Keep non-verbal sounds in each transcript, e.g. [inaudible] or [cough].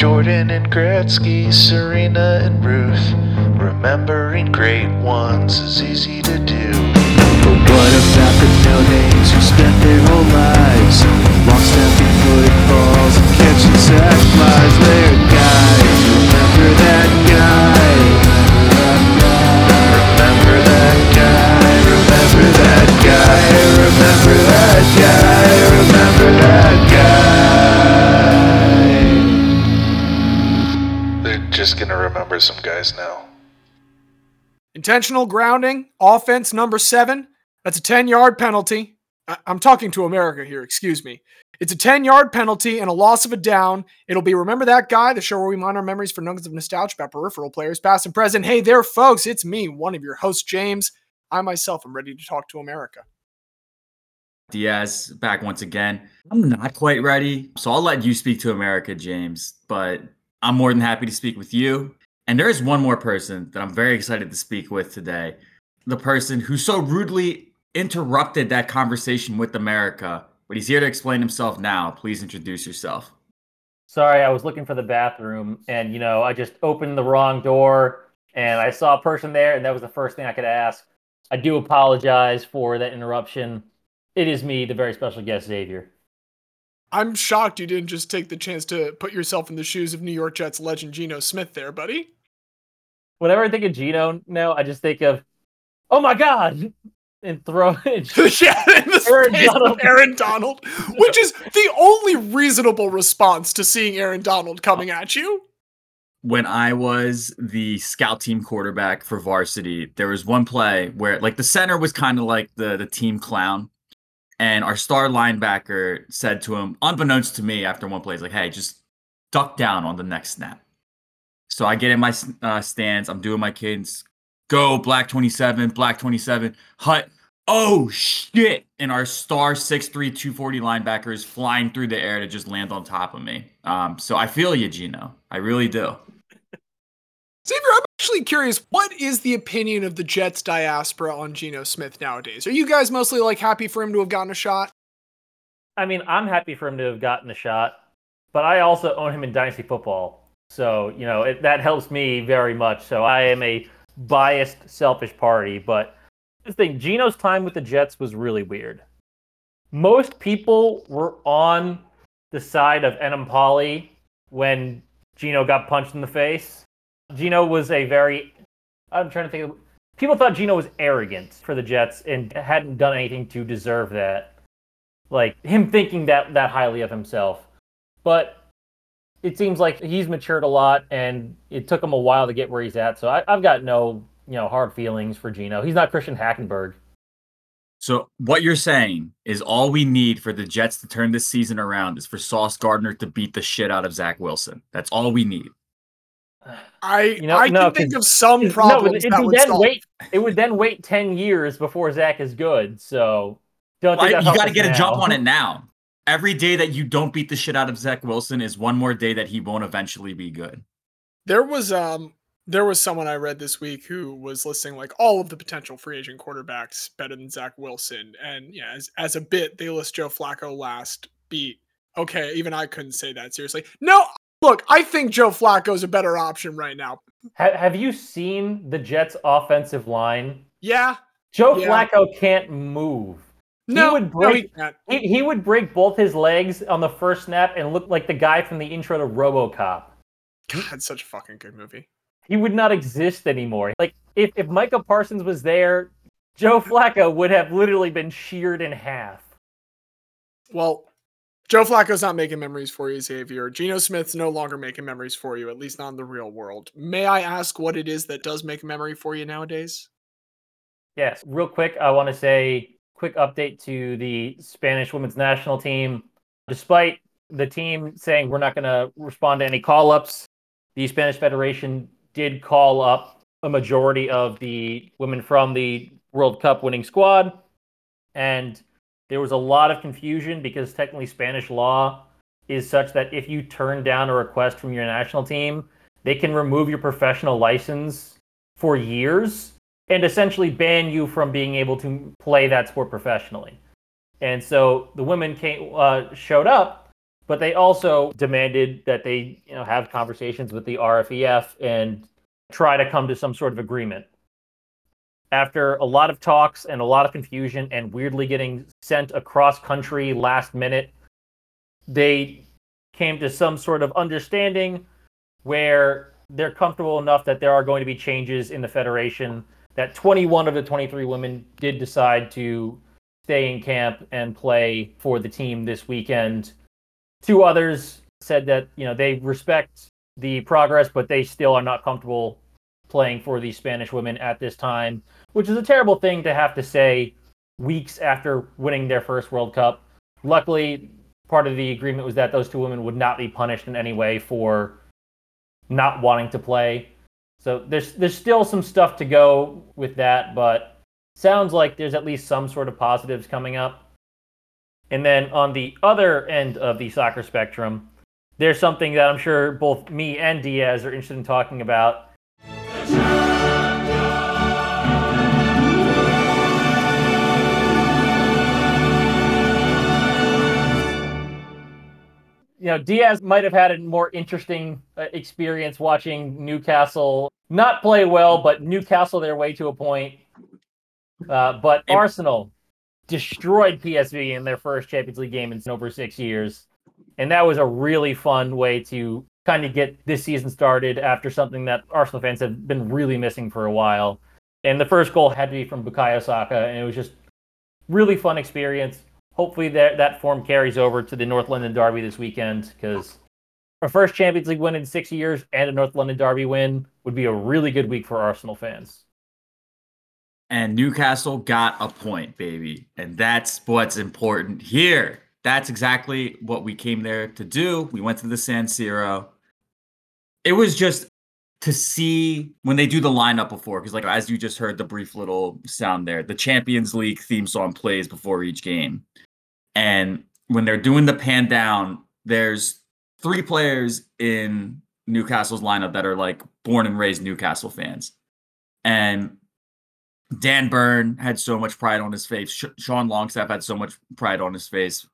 Jordan and Gretzky, Serena and Ruth. Remembering great ones is easy to do. But what about the no-names who spent their whole lives long snapping footballs and catching sack flies? They're guys. Remember that guy. Remember that guy, remember that guy, remember that guy, remember that guy. Just gonna remember some guys now. Intentional grounding, offense number seven. That's a 10 yard penalty. I- I'm talking to America here, excuse me. It's a 10 yard penalty and a loss of a down. It'll be Remember That Guy, the show where we mine our memories for nuggets of nostalgia about peripheral players, past and present. Hey there, folks, it's me, one of your hosts, James. I myself am ready to talk to America. Diaz back once again. I'm not quite ready, so I'll let you speak to America, James, but I'm more than happy to speak with you. And there is one more person that I'm very excited to speak with today. The person who so rudely interrupted that conversation with America, but he's here to explain himself now. Please introduce yourself. Sorry, I was looking for the bathroom and you know, I just opened the wrong door and I saw a person there and that was the first thing I could ask. I do apologize for that interruption. It is me, the very special guest Xavier. I'm shocked you didn't just take the chance to put yourself in the shoes of New York Jets legend Geno Smith there, buddy. Whenever I think of Geno now, I just think of oh my god and throw [laughs] it. [laughs] yeah, in the Aaron space of Donald. Aaron Donald, which is the only reasonable response to seeing Aaron Donald coming at you. when I was the scout team quarterback for varsity, there was one play where like the center was kind of like the the team clown, and our star linebacker said to him, unbeknownst to me, after one play, he's like, "Hey, just duck down on the next snap." So I get in my uh, stance. I'm doing my cadence. Go black twenty seven, black twenty seven, hut. Oh shit! And our star 6'3", 240 linebacker is flying through the air to just land on top of me. Um, so I feel you, Geno. I really do. Xavier, I'm actually curious, what is the opinion of the Jets diaspora on Geno Smith nowadays? Are you guys mostly like happy for him to have gotten a shot? I mean, I'm happy for him to have gotten a shot, but I also own him in Dynasty Football. So, you know, it, that helps me very much. So I am a biased, selfish party. But the thing, Geno's time with the Jets was really weird. Most people were on the side of Enemkpali when Geno got punched in the face. Geno was a very, I'm trying to think of, people thought Geno was arrogant for the Jets and hadn't done anything to deserve that like him thinking that that highly of himself. But it seems like he's matured a lot, and it took him a while to get where he's at. So I, I've got no you know hard feelings for Geno. He's not Christian Hackenberg. So what you're saying is all we need for the Jets to turn this season around is for Sauce Gardner to beat the shit out of Zach Wilson. That's all we need. I You know, I no, can think 'cause- of some problems no, problems it, that would would then solve. wait. It would then wait ten years before Zach is good. So don't Why- think that you got to helps get a jump on it [laughs] now. Every day that you don't beat the shit out of Zach Wilson is one more day that he won't eventually be good. There was um there was someone I read this week who was listing like all of the potential free agent quarterbacks better than Zach Wilson, and yeah, as as a bit they list Joe Flacco last beat. Okay, even I couldn't say that seriously. No, look, I think Joe Flacco's a better option right now. Ha- have you seen the Jets' offensive line? Yeah, Joe Yeah. flacco can't move. no, would no, he. He, he would break both his legs on the first snap and look like the guy from the intro to RoboCop. God, such a fucking good movie. He would not exist anymore. Like if if Micah Parsons was there, Joe Flacco would have literally been sheared in half. Well, Joe Flacco's not making memories for you, Xavier. Geno Smith's no longer making memories for you, at least not in the real world. May I ask what it is that does make a memory for you nowadays? Yes, real quick, I want to say quick update to the Spanish women's national team. Despite the team saying we're not going to respond to any call ups, the Spanish Federation did call up a majority of the women from the World Cup winning squad. And there was a lot of confusion because technically Spanish law is such that if you turn down a request from your national team, they can remove your professional license for years and essentially ban you from being able to play that sport professionally. And so the women came, uh, showed up, but they also demanded that they you know have conversations with the RFEF and try to come to some sort of agreement. After a lot of talks and a lot of confusion and weirdly getting sent across country last minute, they came to some sort of understanding where they're comfortable enough that there are going to be changes in the federation that 21 of the 23 women did decide to stay in camp and play for the team this weekend. Two others said that, you know, they respect the progress, but they still are not comfortable playing for the Spanish women at this time, which is a terrible thing to have to say weeks after winning their first World Cup. Luckily, part of the agreement was that those two women would not be punished in any way for not wanting to play. So there's there's still some stuff to go with that, but sounds like there's at least some sort of positives coming up. And then on the other end of the soccer spectrum, there's something that I'm sure both me and Diaz are interested in talking about. You know, Diaz might have had a more interesting uh, experience watching Newcastle not play well, but Newcastle their way to a point. Uh, but Arsenal destroyed PSV in their first Champions League game in over six years. And that was a really fun way to kind of get this season started after something that Arsenal fans have been really missing for a while. And the first goal had to be from Bukayo Saka, and it was just really fun experience. Hopefully that that form carries over to the North London Derby this weekend because our first Champions League win in six years and a North London Derby win would be a really good week for Arsenal fans. And Newcastle got a point, baby. And that's what's important here. That's exactly what we came there to do. We went to the San Siro. It was just to see when they do the lineup before, because like as you just heard the brief little sound there, the Champions League theme song plays before each game. And when they're doing the pan down, there's three players in Newcastle's lineup that are like born and raised Newcastle fans. And Dan Burn had so much pride on his face. Sh- Sean Longstaff had so much pride on his face.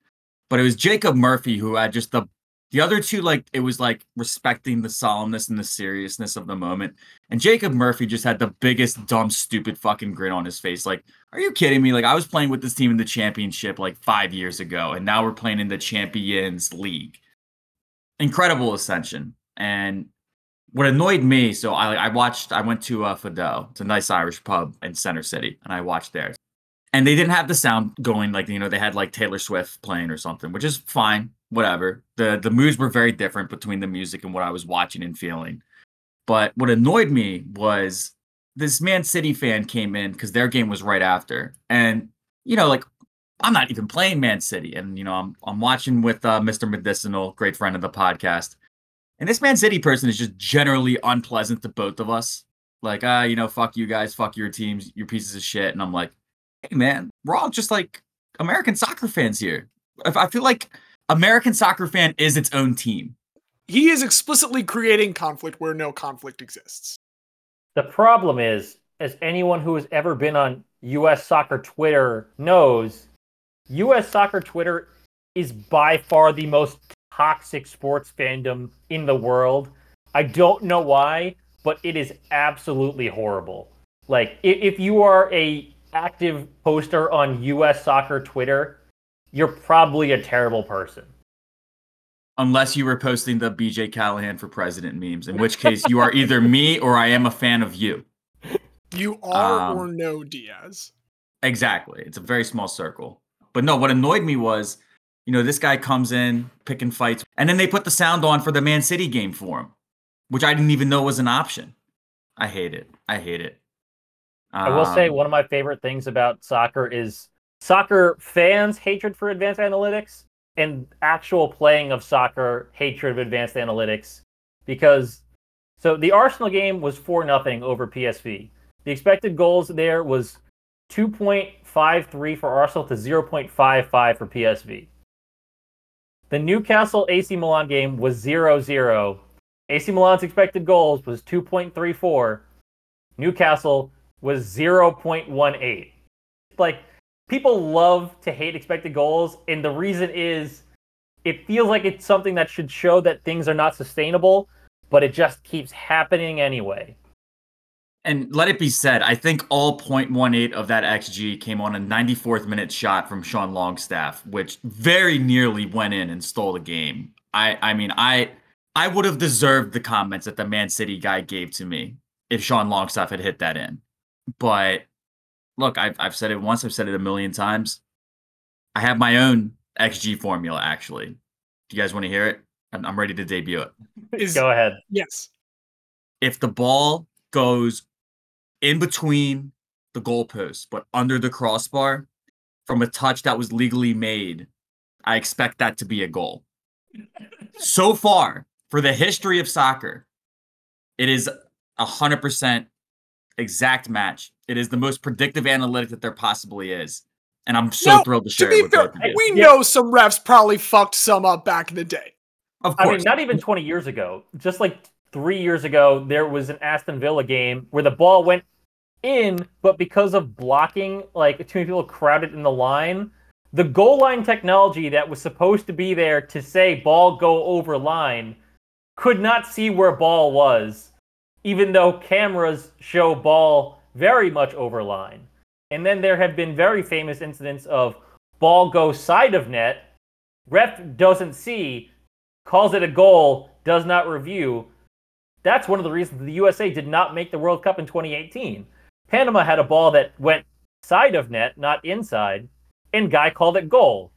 But it was Jacob Murphy who had just the the other two like it was like respecting the solemnness and the seriousness of the moment. And Jacob Murphy just had the biggest dumb stupid fucking grin on his face. Like, are you kidding me? Like I was playing with this team in the championship like 5 years ago and now we're playing in the Champions League. Incredible ascension. And what annoyed me, so I I watched I went to uh Fado. It's a nice Irish pub in Center City, and I watched there. And they didn't have the sound going like you know they had like Taylor Swift playing or something, which is fine, whatever. The the moods were very different between the music and what I was watching and feeling. But what annoyed me was this Man City fan came in because their game was right after, and you know like I'm not even playing Man City, and you know I'm I'm watching with uh, Mr. Medicinal, great friend of the podcast. And this Man City person is just generally unpleasant to both of us. Like, ah, you know, fuck you guys, fuck your teams, you're pieces of shit. And I'm like, hey, man, we're all just like American soccer fans here. I feel like American soccer fan is its own team. He is explicitly creating conflict where no conflict exists. The problem is, as anyone who has ever been on US soccer Twitter knows, US soccer Twitter is by far the most toxic sports fandom in the world. I don't know why, but it is absolutely horrible. Like if you are a active poster on US soccer Twitter, you're probably a terrible person. Unless you were posting the BJ Callaghan for president memes, in which case you are either me or I am a fan of you. You are Um, or no Diaz. Exactly. It's a very small circle. But no, what annoyed me was, you know, this guy comes in picking fights, and then they put the sound on for the Man City game for him, which I didn't even know was an option. I hate it. I hate it. I will say Um, one of my favorite things about soccer is soccer fans' hatred for advanced analytics and actual playing of soccer hatred of advanced analytics. Because so the Arsenal game was four nothing over PSV. The expected goals there was 2.53 for Arsenal to 0.55 for PSV. The Newcastle AC Milan game was 0-0. AC Milan's expected goals was 2.34. Newcastle was 0.18. Like people love to hate expected goals and the reason is it feels like it's something that should show that things are not sustainable, but it just keeps happening anyway. And let it be said, I think all 0.18 of that XG came on a 94th minute shot from Sean Longstaff, which very nearly went in and stole the game. I I mean, I I would have deserved the comments that the Man City guy gave to me if Sean Longstaff had hit that in. But look, I've I've said it once, I've said it a million times. I have my own XG formula actually. Do you guys want to hear it? I'm, I'm ready to debut it. Is Go ahead. yes. If the ball goes in between the goalposts but under the crossbar from a touch that was legally made, I expect that to be a goal. so far, for the history of soccer, it is a hundred percent exact match. It is the most predictive analytic that there possibly is. And I'm so Now, thrilled to To share be it with fair, both of you. we Yeah. know some refs probably fucked some up back in the day. Of I course. mean, not even 20 years ago. Just like three years ago, there was an Aston Villa game where the ball went in, but because of blocking, like too many people crowded in the line, the goal line technology that was supposed to be there to say ball go over line could not see where ball was, even though cameras show ball very much over line. And then there have been very famous incidents of ball goes side of net, ref doesn't see, calls it a goal, does not review. That's one of the reasons the USA did not make the World Cup in 2018. Panama had a ball that went side of net, not inside, and Guy called it goal.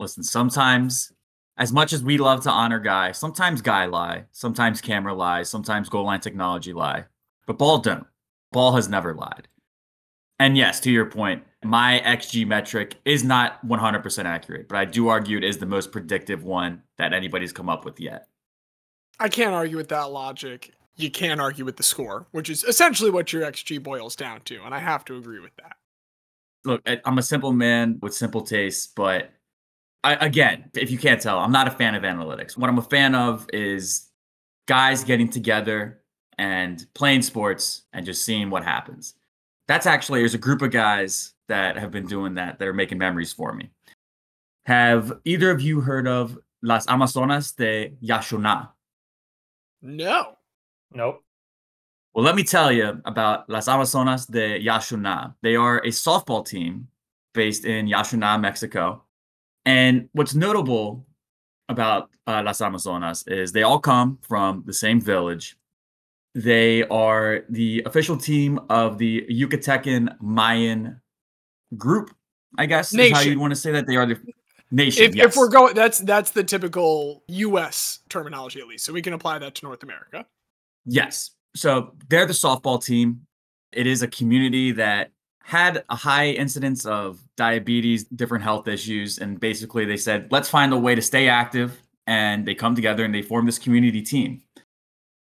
Listen, sometimes, as much as we love to honor Guy, sometimes Guy lie, sometimes camera lies, sometimes goal line technology lie, but ball don't. Ball has never lied. And yes, to your point, my XG metric is not 100% accurate, but I do argue it is the most predictive one that anybody's come up with yet. I can't argue with that logic. You can't argue with the score, which is essentially what your XG boils down to, and I have to agree with that. Look, I'm a simple man with simple tastes, but I, again, if you can't tell, I'm not a fan of analytics. What I'm a fan of is guys getting together and playing sports and just seeing what happens. That's actually there's a group of guys that have been doing that that are making memories for me. Have either of you heard of Las Amazonas de Yaxunah? No. Nope. Well, let me tell you about Las Amazonas de Yaxunah. They are a softball team based in Yaxunah, Mexico. And what's notable about uh, Las Amazonas is they all come from the same village. They are the official team of the Yucatecan Mayan group, I guess is how you'd want to say that. They are the nation. If, yes. if we're going, that's that's the typical U.S. terminology at least, so we can apply that to North America. Yes. So they're the softball team. It is a community that had a high incidence of diabetes, different health issues, and basically they said, let's find a way to stay active. And they come together and they form this community team.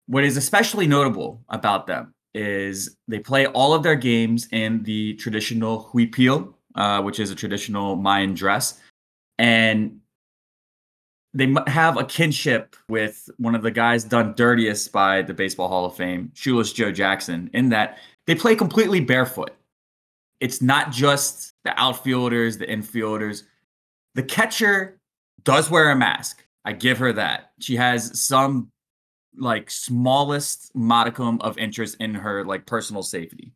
What is especially notable about them is they play all of their games in the traditional huipil, uh, which is a traditional Mayan dress. And they have a kinship with one of the guys done dirtiest by the Baseball Hall of Fame, Shoeless Joe Jackson, in that they play completely barefoot. It's not just the outfielders, the infielders. The catcher does wear a mask. I give her that. She has some like smallest modicum of interest in her like personal safety.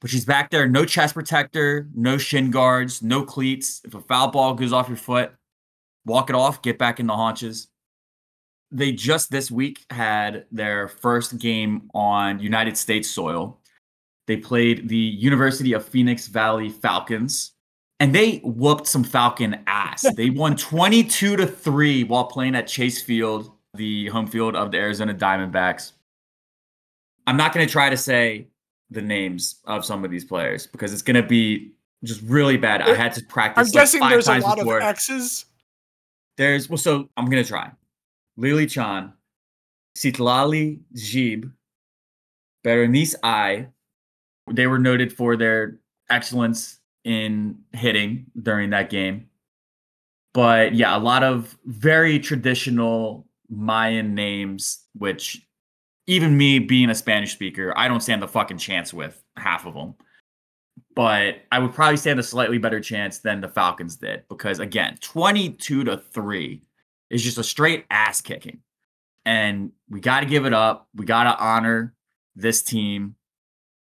But she's back there, no chest protector, no shin guards, no cleats. If a foul ball goes off your foot, walk it off, get back in the haunches. They just this week had their first game on United States soil. They played the University of Phoenix Valley Falcons, and they whooped some Falcon ass. [laughs] they won 22 to 3 while playing at Chase Field, the home field of the Arizona Diamondbacks. I'm not going to try to say the names of some of these players because it's going to be just really bad. I had to practice. I'm like, guessing there's a lot before. of X's. There's well, so I'm gonna try. Lily Chan, Sitlali Jib, Berenice I. They were noted for their excellence in hitting during that game. But yeah, a lot of very traditional Mayan names, which even me being a Spanish speaker, I don't stand the fucking chance with half of them. but I would probably stand a slightly better chance than the Falcons did because again, 22 to 3 is just a straight ass kicking. And we got to give it up. We got to honor this team.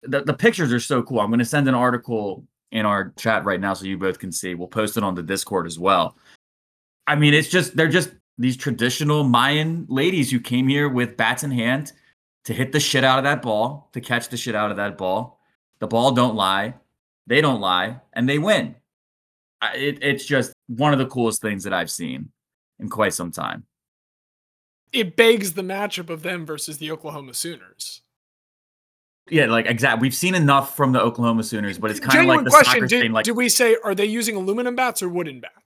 The, the pictures are so cool. I'm going to send an article in our chat right now so you both can see. We'll post it on the Discord as well. I mean, it's just, they're just these traditional Mayan ladies who came here with bats in hand to hit the shit out of that ball, to catch the shit out of that ball. The ball don't lie, they don't lie, and they win. It, it's just one of the coolest things that I've seen in quite some time. It begs the matchup of them versus the Oklahoma Sooners. Yeah, like exactly. We've seen enough from the Oklahoma Sooners, but it's kind Genuine of like the question: soccer did, thing. Like did we say are they using aluminum bats or wooden bats?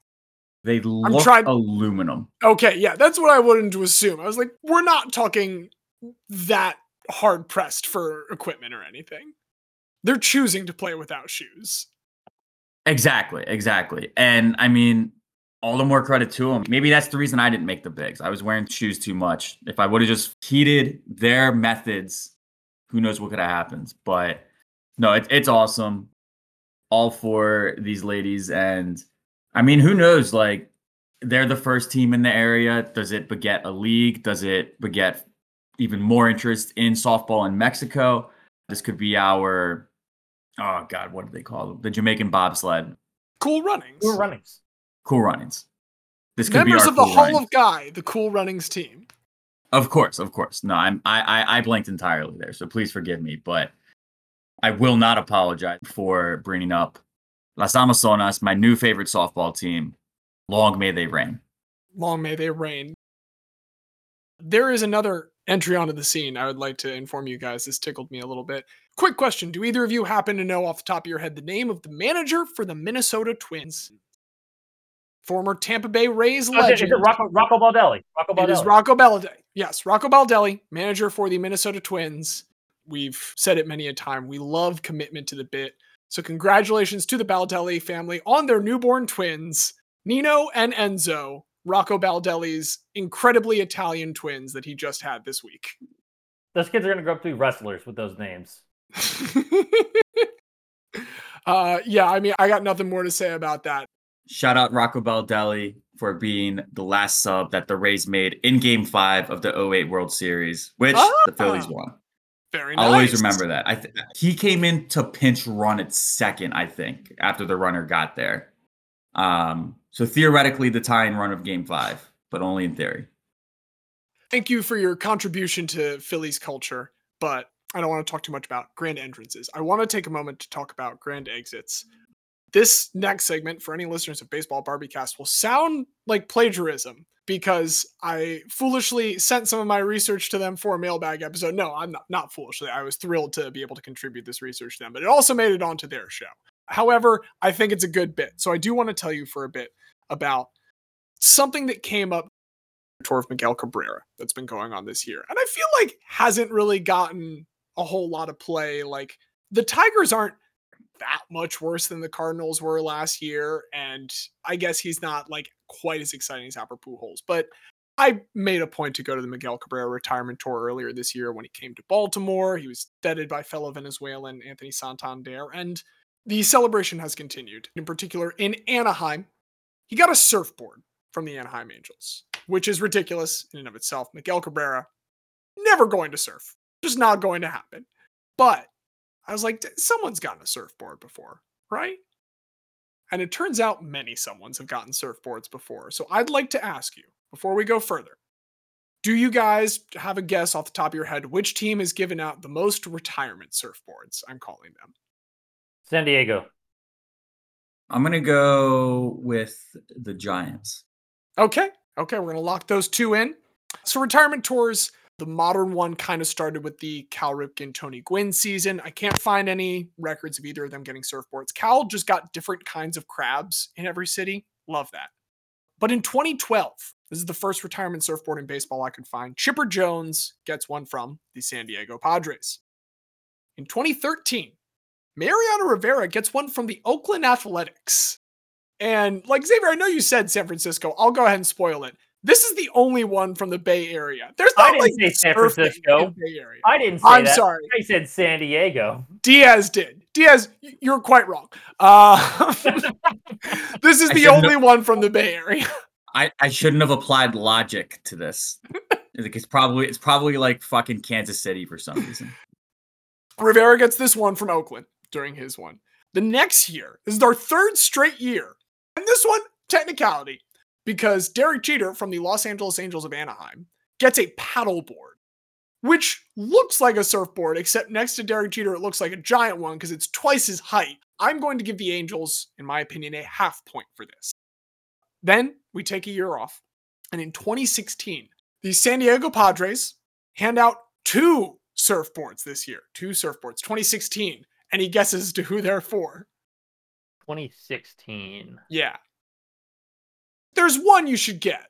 They look trying- aluminum. Okay, yeah, that's what I wanted to assume. I was like, we're not talking that hard pressed for equipment or anything. They're choosing to play without shoes. Exactly, exactly. And I mean, all the more credit to them. Maybe that's the reason I didn't make the bigs. I was wearing shoes too much. If I would have just heeded their methods, who knows what could have happened. But no, it, it's awesome. All for these ladies. And I mean, who knows? Like, they're the first team in the area. Does it beget a league? Does it beget even more interest in softball in Mexico? This could be our, oh God, what do they call them? The Jamaican bobsled. Cool runnings. Cool runnings. Cool runnings. This could Members be of the cool Hall runnings. of Guy, the Cool Runnings team. Of course, of course. No, I'm I, I I blanked entirely there, so please forgive me, but I will not apologize for bringing up Las Amazonas, my new favorite softball team. Long may they reign. Long may they reign. There is another entry onto the scene I would like to inform you guys. This tickled me a little bit. Quick question Do either of you happen to know off the top of your head the name of the manager for the Minnesota Twins? Former Tampa Bay Rays Oh, legend. is it Rocco, Rocco Baldelli? Rocco It is Rocco Baldelli. Yes, Rocco Baldelli, manager for the Minnesota Twins. We've said it many a time. We love commitment to the bit. So congratulations to the Baldelli family on their newborn twins, Nino and Enzo. Rocco Baldelli's incredibly Italian twins that he just had this week. Those kids are going to grow up to be wrestlers with those names. [laughs] uh, yeah, I mean, I got nothing more to say about that. Shout out Rocco Baldelli for being the last sub that the Rays made in game five of the 08 World Series, which the Phillies Ah, won. Very nice. I'll always remember that. I th- he came in to pinch run at second, I think, after the runner got there. Um, so theoretically, the tying run of Game Five, but only in theory. Thank you for your contribution to Phillies culture, but I don't want to talk too much about grand entrances. I want to take a moment to talk about grand exits. This next segment, for any listeners of Baseball Bar-B-Cast, will sound like plagiarism because I foolishly sent some of my research to them for a mailbag episode. No, I'm not, not foolishly. I was thrilled to be able to contribute this research to them, but it also made it onto their show. However, I think it's a good bit. So I do want to tell you for a bit about something that came up tour of Miguel Cabrera that's been going on this year. And I feel like hasn't really gotten a whole lot of play. Like the Tigers aren't that much worse than the Cardinals were last year. And I guess he's not like quite as exciting as Albert Pujols. But I made a point to go to the Miguel Cabrera retirement tour earlier this year when he came to Baltimore. He was feted by fellow Venezuelan Anthony Santander. And the celebration has continued, in particular in Anaheim. He got a surfboard from the Anaheim Angels, which is ridiculous in and of itself. Miguel Cabrera, never going to surf, just not going to happen. But I was like, someone's gotten a surfboard before, right? And it turns out many someones have gotten surfboards before. So I'd like to ask you, before we go further, do you guys have a guess off the top of your head which team has given out the most retirement surfboards? I'm calling them. San Diego. I'm gonna go with the Giants. Okay. Okay. We're going to lock those two in. So, retirement tours, the modern one kind of started with the Cal Ripken Tony Gwynn season. I can't find any records of either of them getting surfboards. Cal just got different kinds of crabs in every city. Love that. But in 2012, this is the first retirement surfboard in baseball I could find. Chipper Jones gets one from the San Diego Padres. In 2013, Mariano Rivera gets one from the Oakland Athletics. And like Xavier, I know you said San Francisco. I'll go ahead and spoil it. This is the only one from the Bay Area. There's I not didn't like say San Francisco. Bay Area. I didn't say I'm that. sorry. I said San Diego. Diaz did. Diaz, you're quite wrong. Uh, [laughs] this is I the shouldn't only one from the Bay Area. [laughs] I, I shouldn't have applied logic to this. It's probably it's probably like fucking Kansas City for some reason. Rivera gets this one from Oakland during his one. The next year, this is our third straight year. And this one, technicality, because Derek Jeter from the Los Angeles Angels of Anaheim gets a paddleboard, which looks like a surfboard, except next to Derek Jeter, it looks like a giant one because it's twice his height. I'm going to give the Angels, in my opinion, a half point for this. Then we take a year off. And in 2016, the San Diego Padres hand out two surfboards this year. Two surfboards, 2016. And he guesses to who they're for. 2016. Yeah. There's one you should get.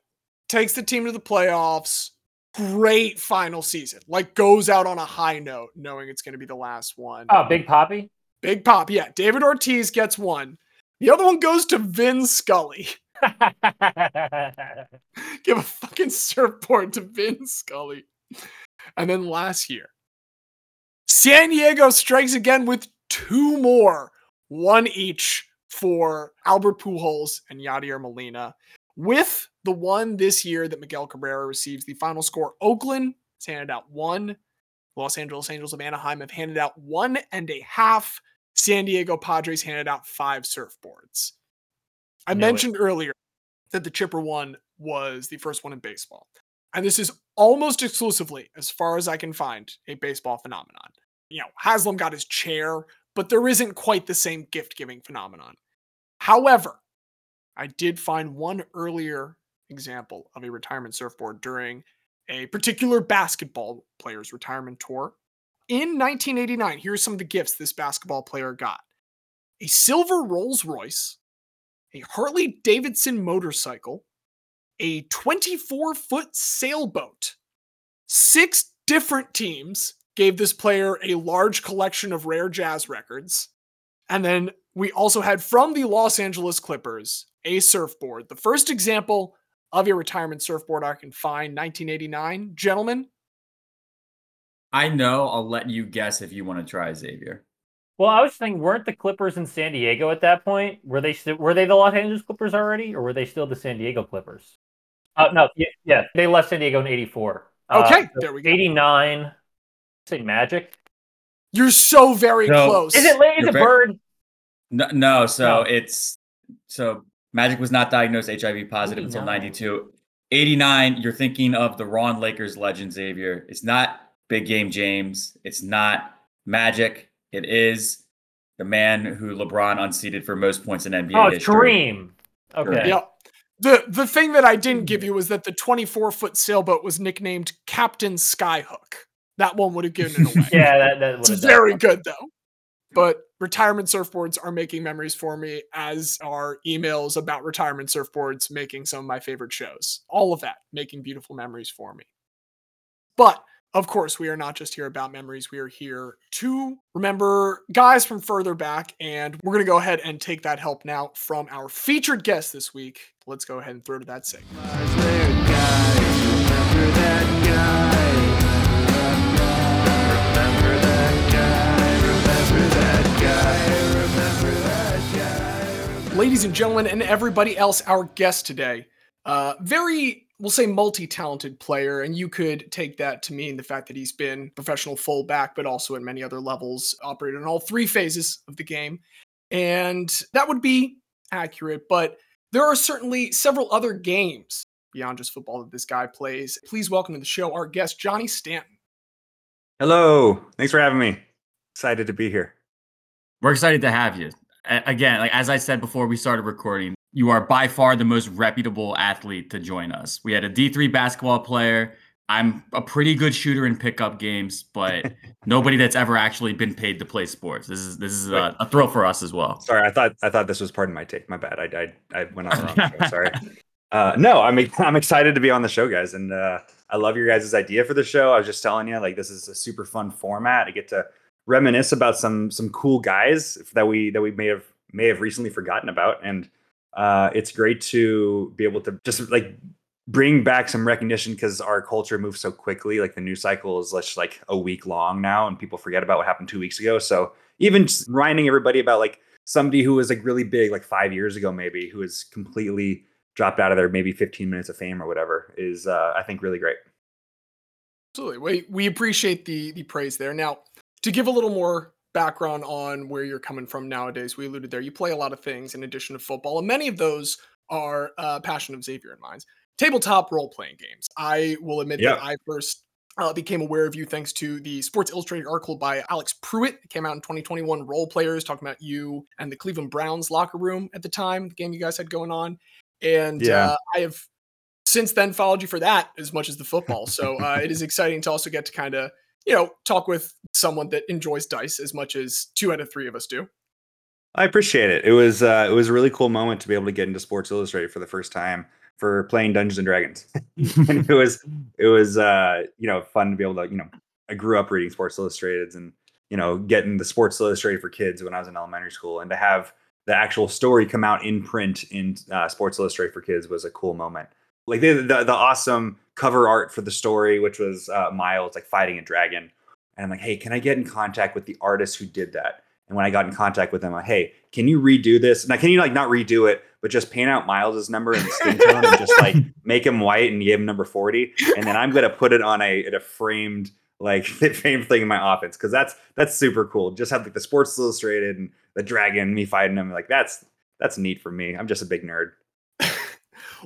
Takes the team to the playoffs. Great final season. Like goes out on a high note, knowing it's going to be the last one. Oh, Big Poppy. Big pop. Yeah. David Ortiz gets one. The other one goes to Vin Scully. [laughs] Give a fucking surfboard to Vin Scully. And then last year, San Diego strikes again with two more, one each for Albert Pujols and Yadier Molina. With the one this year that Miguel Cabrera receives, the final score Oakland has handed out one. Los Angeles Angels of Anaheim have handed out one and a half. San Diego Padres handed out five surfboards. I Knew it. mentioned earlier that the Chipper one was the first one in baseball. And this is almost exclusively, as far as I can find, a baseball phenomenon. You know, Haslam got his chair, but there isn't quite the same gift giving phenomenon. However, I did find one earlier example of a retirement surfboard during a particular basketball player's retirement tour. In 1989, here's some of the gifts this basketball player got a silver Rolls Royce, a Harley Davidson motorcycle, a 24 foot sailboat. Six different teams gave this player a large collection of rare jazz records. And then we also had from the Los Angeles Clippers a surfboard. The first example of a retirement surfboard I can find, 1989. Gentlemen, I know. I'll let you guess if you want to try Xavier. Well, I was thinking, weren't the Clippers in San Diego at that point? Were they still were they the Los Angeles Clippers already, or were they still the San Diego Clippers? Uh, no, yeah, yeah, they left San Diego in '84. Okay, uh, there we go. '89. Say Magic. you're so very No. close. Is it late? Is it very- Bird? No, no so No. it's so Magic was not diagnosed HIV positive until 89. 92. 89, you're thinking of the Ron Lakers legend Xavier. It's not Big Game James. It's not Magic. It is the man who LeBron unseated for most points in NBA Oh, it's history. Kareem. Okay. Yep. The the thing that I didn't give you was that the 24 foot sailboat was nicknamed Captain Skyhook. That one would have given it away. [laughs] Yeah, that that It's very done. good though. But retirement surfboards are making memories for me, as are emails about retirement surfboards making some of my favorite shows. All of that making beautiful memories for me. But of course, we are not just here about memories. We are here to remember guys from further back. And we're going to go ahead and take that help now from our featured guest this week. Let's go ahead and throw to that segment. Ladies and gentlemen, and everybody else, our guest today, uh, very, we'll say, multi-talented player, and you could take that to mean the fact that he's been professional fullback, but also at many other levels, operated in all three phases of the game, and that would be accurate. But there are certainly several other games beyond just football that this guy plays. Please welcome to the show our guest, Johnny Stanton. Hello. Thanks for having me. Excited to be here. We're excited to have you. Again, like as I said before we started recording, you are by far the most reputable athlete to join us. We had a D3 basketball player. I'm a pretty good shooter in pickup games, but [laughs] nobody that's ever actually been paid to play sports. This is this is a, a thrill for us as well. Sorry, I thought I thought this was part of my take. My bad. I I, I went on the wrong show. [laughs] Sorry. Uh, no, I'm I'm excited to be on the show, guys, and uh, I love your guys' idea for the show. I was just telling you, like, this is a super fun format. I get to reminisce about some some cool guys that we that we may have may have recently forgotten about, and uh, it's great to be able to just like bring back some recognition because our culture moves so quickly. Like the news cycle is just like a week long now, and people forget about what happened two weeks ago. So even reminding everybody about like somebody who was like really big like five years ago, maybe who is completely dropped out of their maybe 15 minutes of fame or whatever is uh, I think really great. Absolutely. We we appreciate the the praise there. Now, to give a little more background on where you're coming from nowadays, we alluded there. You play a lot of things in addition to football, and many of those are uh, passion of Xavier and mine's tabletop role playing games. I will admit Yeah. that I first uh, became aware of you thanks to the Sports Illustrated article by Alex Prewitt. It came out in 2021. Role players talking about you and the Cleveland Browns locker room at the time, the game you guys had going on. And Yeah. uh, I have since then followed you for that as much as the football. So uh, it is exciting to also get to kind of you know talk with someone that enjoys dice as much as two out of three of us do. I appreciate it. It was uh, it was a really cool moment to be able to get into Sports Illustrated for the first time for playing Dungeons and Dragons, [laughs] and it was it was uh, you know fun to be able to you know I grew up reading Sports Illustrated and you know getting the Sports Illustrated for kids when I was in elementary school, and to have the actual story come out in print in uh, Sports Illustrated for kids was a cool moment. Like the, the the awesome cover art for the story, which was uh, Miles like fighting a dragon, and I'm like, hey, can I get in contact with the artist who did that? And when I got in contact with them, I'm like, hey, can you redo this? Now, can you like not redo it, but just paint out Miles's number in skin [laughs] tone and just like make him white and give him number 40? And then I'm gonna put it on a, a framed like [laughs] framed thing in my office because that's that's super cool. Just have like the Sports Illustrated and the dragon, me fighting him. Like that's that's neat for me. I'm just a big nerd.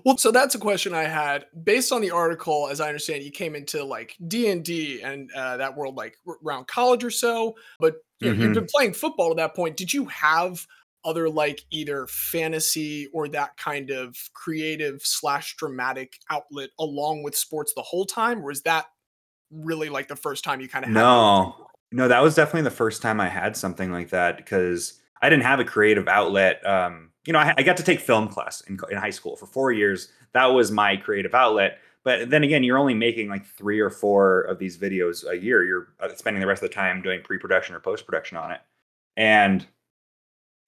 Well, so that's a question I had based on the article. As I understand, you came into like D and D and uh, that world like around college or so. But you you've Mhm. been playing football to that point. Did you have other like either fantasy or that kind of creative slash dramatic outlet along with sports the whole time, or is that really like the first time you kind of No, no, that was definitely the first time I had something like that because I didn't have a creative outlet. Um, you know, I, I got to take film class in, in high school for four years. That was my creative outlet. But then again, you're only making like three or four of these videos a year. You're uh, spending the rest of the time doing pre-production or post-production on it. And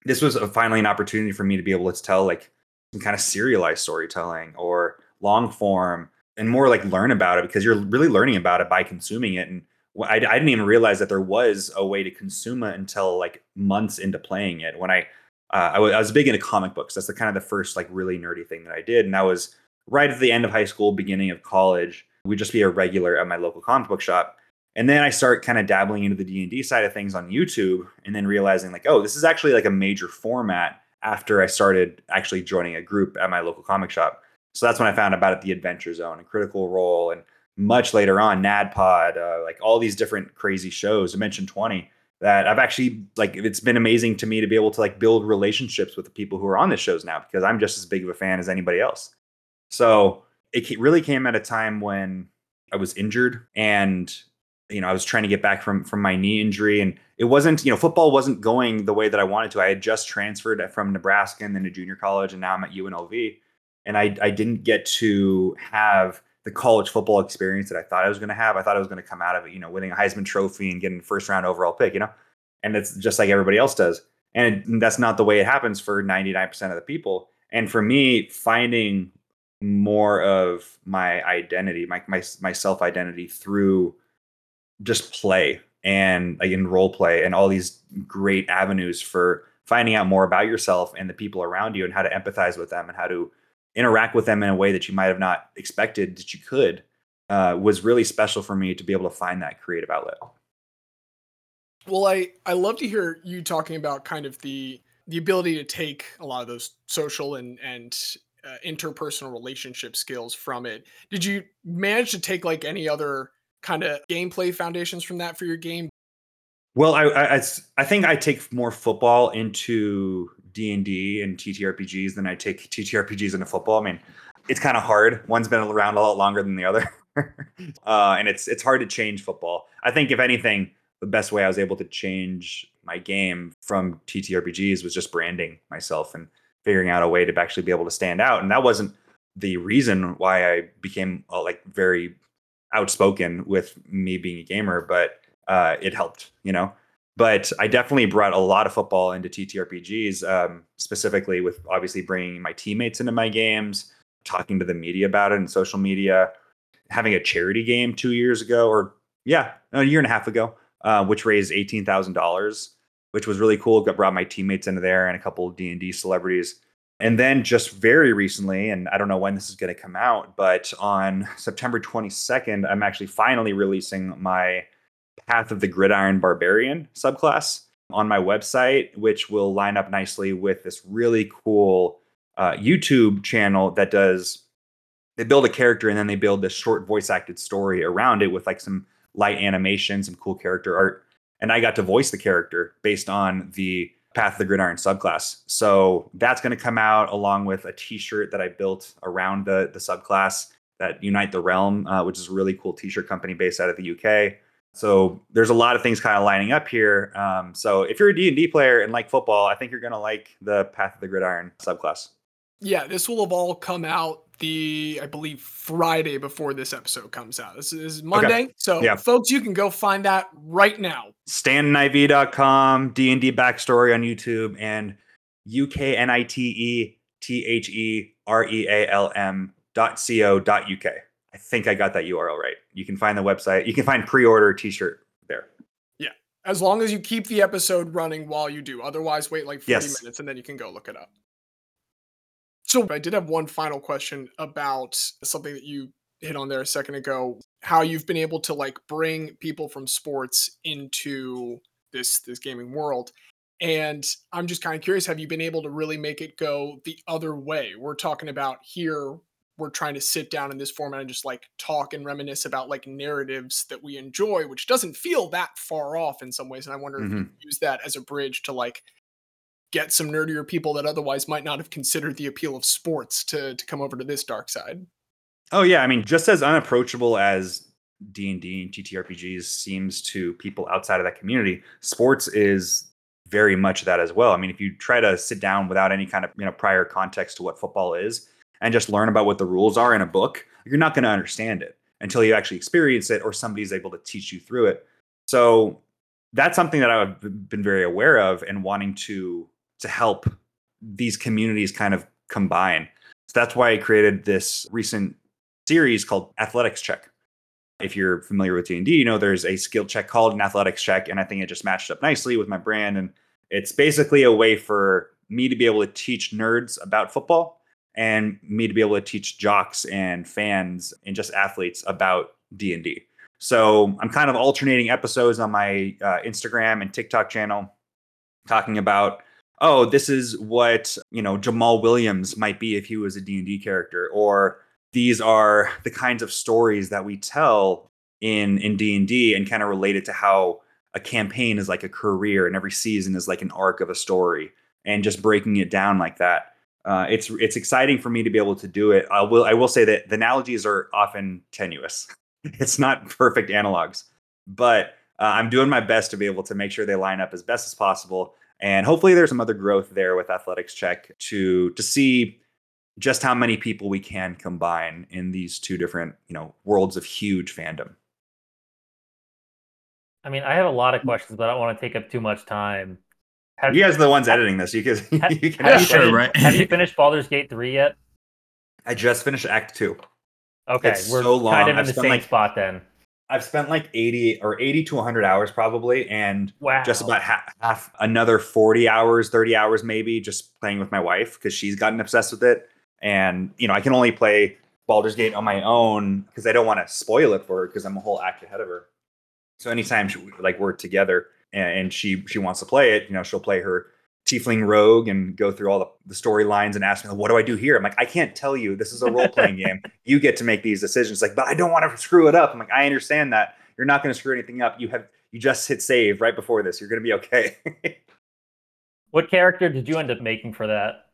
this was a, finally an opportunity for me to be able to tell like some kind of serialized storytelling or long form and more like learn about it because you're really learning about it by consuming it. And I, I didn't even realize that there was a way to consume it until like months into playing it. When I uh, I, wa- I was big into comic books. That's the kind of the first like really nerdy thing that I did, and that was right at the end of high school, beginning of college. We'd just be a regular at my local comic book shop. And then I start kind of dabbling into the D and D side of things on YouTube, and then realizing like, oh, this is actually like a major format. After I started actually joining a group at my local comic shop, so that's when I found about it, the Adventure Zone and Critical Role, and much later on, NADDPod, uh, like all these different crazy shows. Dimension Twenty that I've actually like. It's been amazing to me to be able to like build relationships with the people who are on the shows now because I'm just as big of a fan as anybody else. So it really came at a time when I was injured and you know I was trying to get back from from my knee injury and it wasn't you know football wasn't going the way that I wanted to. I had just transferred from Nebraska and then to junior college and now I'm at UNLV and I I didn't get to have the college football experience that I thought I was going to have. I thought I was going to come out of it, you know, winning a Heisman Trophy and getting first round overall pick, you know, and it's just like everybody else does. And that's not the way it happens for 99% of the people. And for me, finding more of my identity, my my, my self identity through just play and like in role play and all these great avenues for finding out more about yourself and the people around you and how to empathize with them and how to interact with them in a way that you might have not expected that you could uh, was really special for me to be able to find that creative outlet. Well, I I love to hear you talking about kind of the the ability to take a lot of those social and and uh, interpersonal relationship skills from it. Did you manage to take like any other kind of gameplay foundations from that for your game? Well, I I think I take more football into D and D and TTRPGs than I take TTRPGs into football. I mean, it's kind of hard. One's been around a lot longer than the other, [laughs] uh, and it's it's hard to change football. I think if anything, the best way I was able to change my game from TTRPGs was just branding myself and figuring out a way to actually be able to stand out. And that wasn't the reason why I became uh, like very outspoken with me being a gamer, but uh, it helped, you know. But I definitely brought a lot of football into TTRPGs, um, specifically with obviously bringing my teammates into my games, talking to the media about it and social media, having a charity game two years ago, or yeah, a year and a half ago, uh, which raised eighteen thousand dollars, which was really cool. Got brought my teammates into there and a couple D and D celebrities. And then just very recently, and I don't know when this is going to come out, but on September 22nd, I'm actually finally releasing my Path of the Gridiron Barbarian subclass on my website, which will line up nicely with this really cool uh, YouTube channel that does. They build a character and then they build this short voice acted story around it with like some light animation, some cool character art. And I got to voice the character based on the Path of the Gridiron subclass. So that's going to come out along with a T-shirt that I built around the the subclass that Uknite the Realm, uh, which is a really cool T-shirt company based out of the UK. So there's a lot of things kind of lining up here. Um, so if you're a D&D player and like football, I think you're going to like the Path of the Gridiron subclass. Yeah, this will have all come out the I believe Friday before this episode comes out. This is Monday. So Yeah. folks, you can go find that right now. StanNIV.com, D&D backstory on YouTube, and E U-K-N-I-T-E-T-H-E-R-E-A-L-M dot co dot UK. I think I got that URL right. You can find the website. You can find pre-order t-shirt there. Yeah. As long as you keep the episode running while you do. Otherwise, wait like 40 Yes. minutes and then you can go look it up. So I did have one final question about something that you hit on there a second ago. How you've been able to like bring people from sports into this this gaming world. And I'm just kind of curious, have you been able to really make it go the other way? We're talking about here, we're trying to sit down in this format and just like talk and reminisce about like narratives that we enjoy, which doesn't feel that far off in some ways. And I wonder if you mm-hmm. use that as a bridge to like get some nerdier people that otherwise might not have considered the appeal of sports to to come over to this dark side. Oh yeah, I mean, just as unapproachable as D and D and TTRPGs seems to people outside of that community, sports is very much that as well. I mean, if you try to sit down without any kind of you know prior context to what football is and just learn about what the rules are in a book, you're not going to understand it until you actually experience it or somebody's able to teach you through it. So that's something that I've been very aware of and wanting to to help these communities kind of combine. So that's why I created this recent series called Athletics Check. If you're familiar with D&D, you know there's a skill check called an athletics check and I think it just matched up nicely with my brand and it's basically a way for me to be able to teach nerds about football and me to be able to teach jocks and fans and just athletes about D&D. So I'm kind of alternating episodes on my uh, Instagram and TikTok channel talking about oh this is what you know Jamal Williams might be if he was a D&D character or these are the kinds of stories that we tell in in D&D and kind of relate it to how a campaign is like a career and every season is like an arc of a story and just breaking it down like that uh, it's it's exciting for me to be able to do it. I will I will say that the analogies are often tenuous. [laughs] It's not perfect analogs but uh, I'm doing my best to be able to make sure they line up as best as possible and hopefully there's some other growth there with athletics check to to see just how many people we can combine in these two different you know worlds of huge fandom. I mean, I have a lot of questions, but I don't want to take up too much time. Have you guys are the ones editing this you can, [laughs] have, you can have you Sure, finished, right? have you [laughs] finished Baldur's Gate 3 yet? i just finished act two Okay, It's we're so long. kind of in I've the same like- spot then. i've spent like 80 or 80 to 100 hours probably and Wow. just about half, half another 40 hours 30 hours maybe just playing with my wife because she's gotten obsessed with it and you know i can only play Baldur's Gate on my own because i don't want to spoil it for her because i'm a whole act ahead of her so anytime she, like we're together and, and she she wants to play it you know she'll play her tiefling rogue and go through all the, the storylines and ask me what do i do here? I'm like i can't tell you. This is a role-playing [laughs] game. You get to make these decisions. Like but i don't want to screw it up. I'm like i understand that. You're not going to screw anything up. You have you just hit save right before this. You're going to be okay. [laughs] What character did you end up making for that?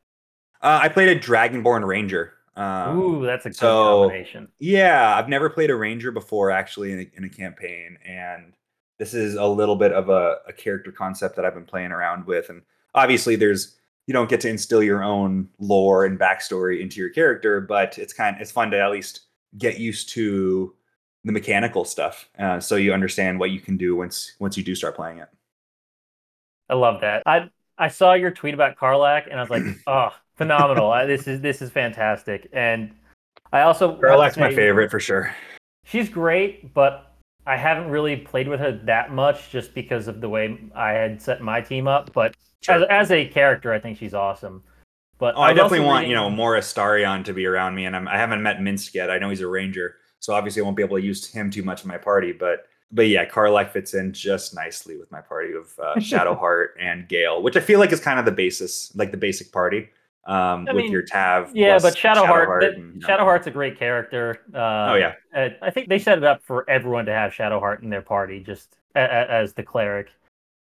uh, i played a dragonborn ranger um, Ooh, that's a good so- combination. yeah i've never played a ranger before actually in a, in a campaign and this is a little bit of a, a character concept that i've been playing around with and obviously there's you don't get to instill your own lore and backstory into your character but it's kind of, it's fun to at least get used to the mechanical stuff uh, so you understand what you can do once once you do start playing it I love that. I I saw your tweet about Karlach and I was like, [clears throat] oh, phenomenal. I, this is this is fantastic, and I also Karlach's my favorite for sure. She's great, but I haven't really played with her that much just because of the way I had set my team up. But Sure. as, as a character, I think she's awesome. But Oh, I definitely want you know more Astarion to be around me, and I'm, I haven't met Minsc yet. I know he's a ranger, so obviously I won't be able to use him too much in my party. But but yeah, Karlach fits in just nicely with my party of uh, [laughs] Shadowheart and Gale, which I feel like is kind of the basis, like the basic party. Um, I with mean, your Tav, Yeah, but Shadowheart, Shadowheart that- and, you know. Shadowheart's a great character. Uh, Oh yeah, I think they set it up for everyone to have Shadowheart in their party, just a, a, as the cleric.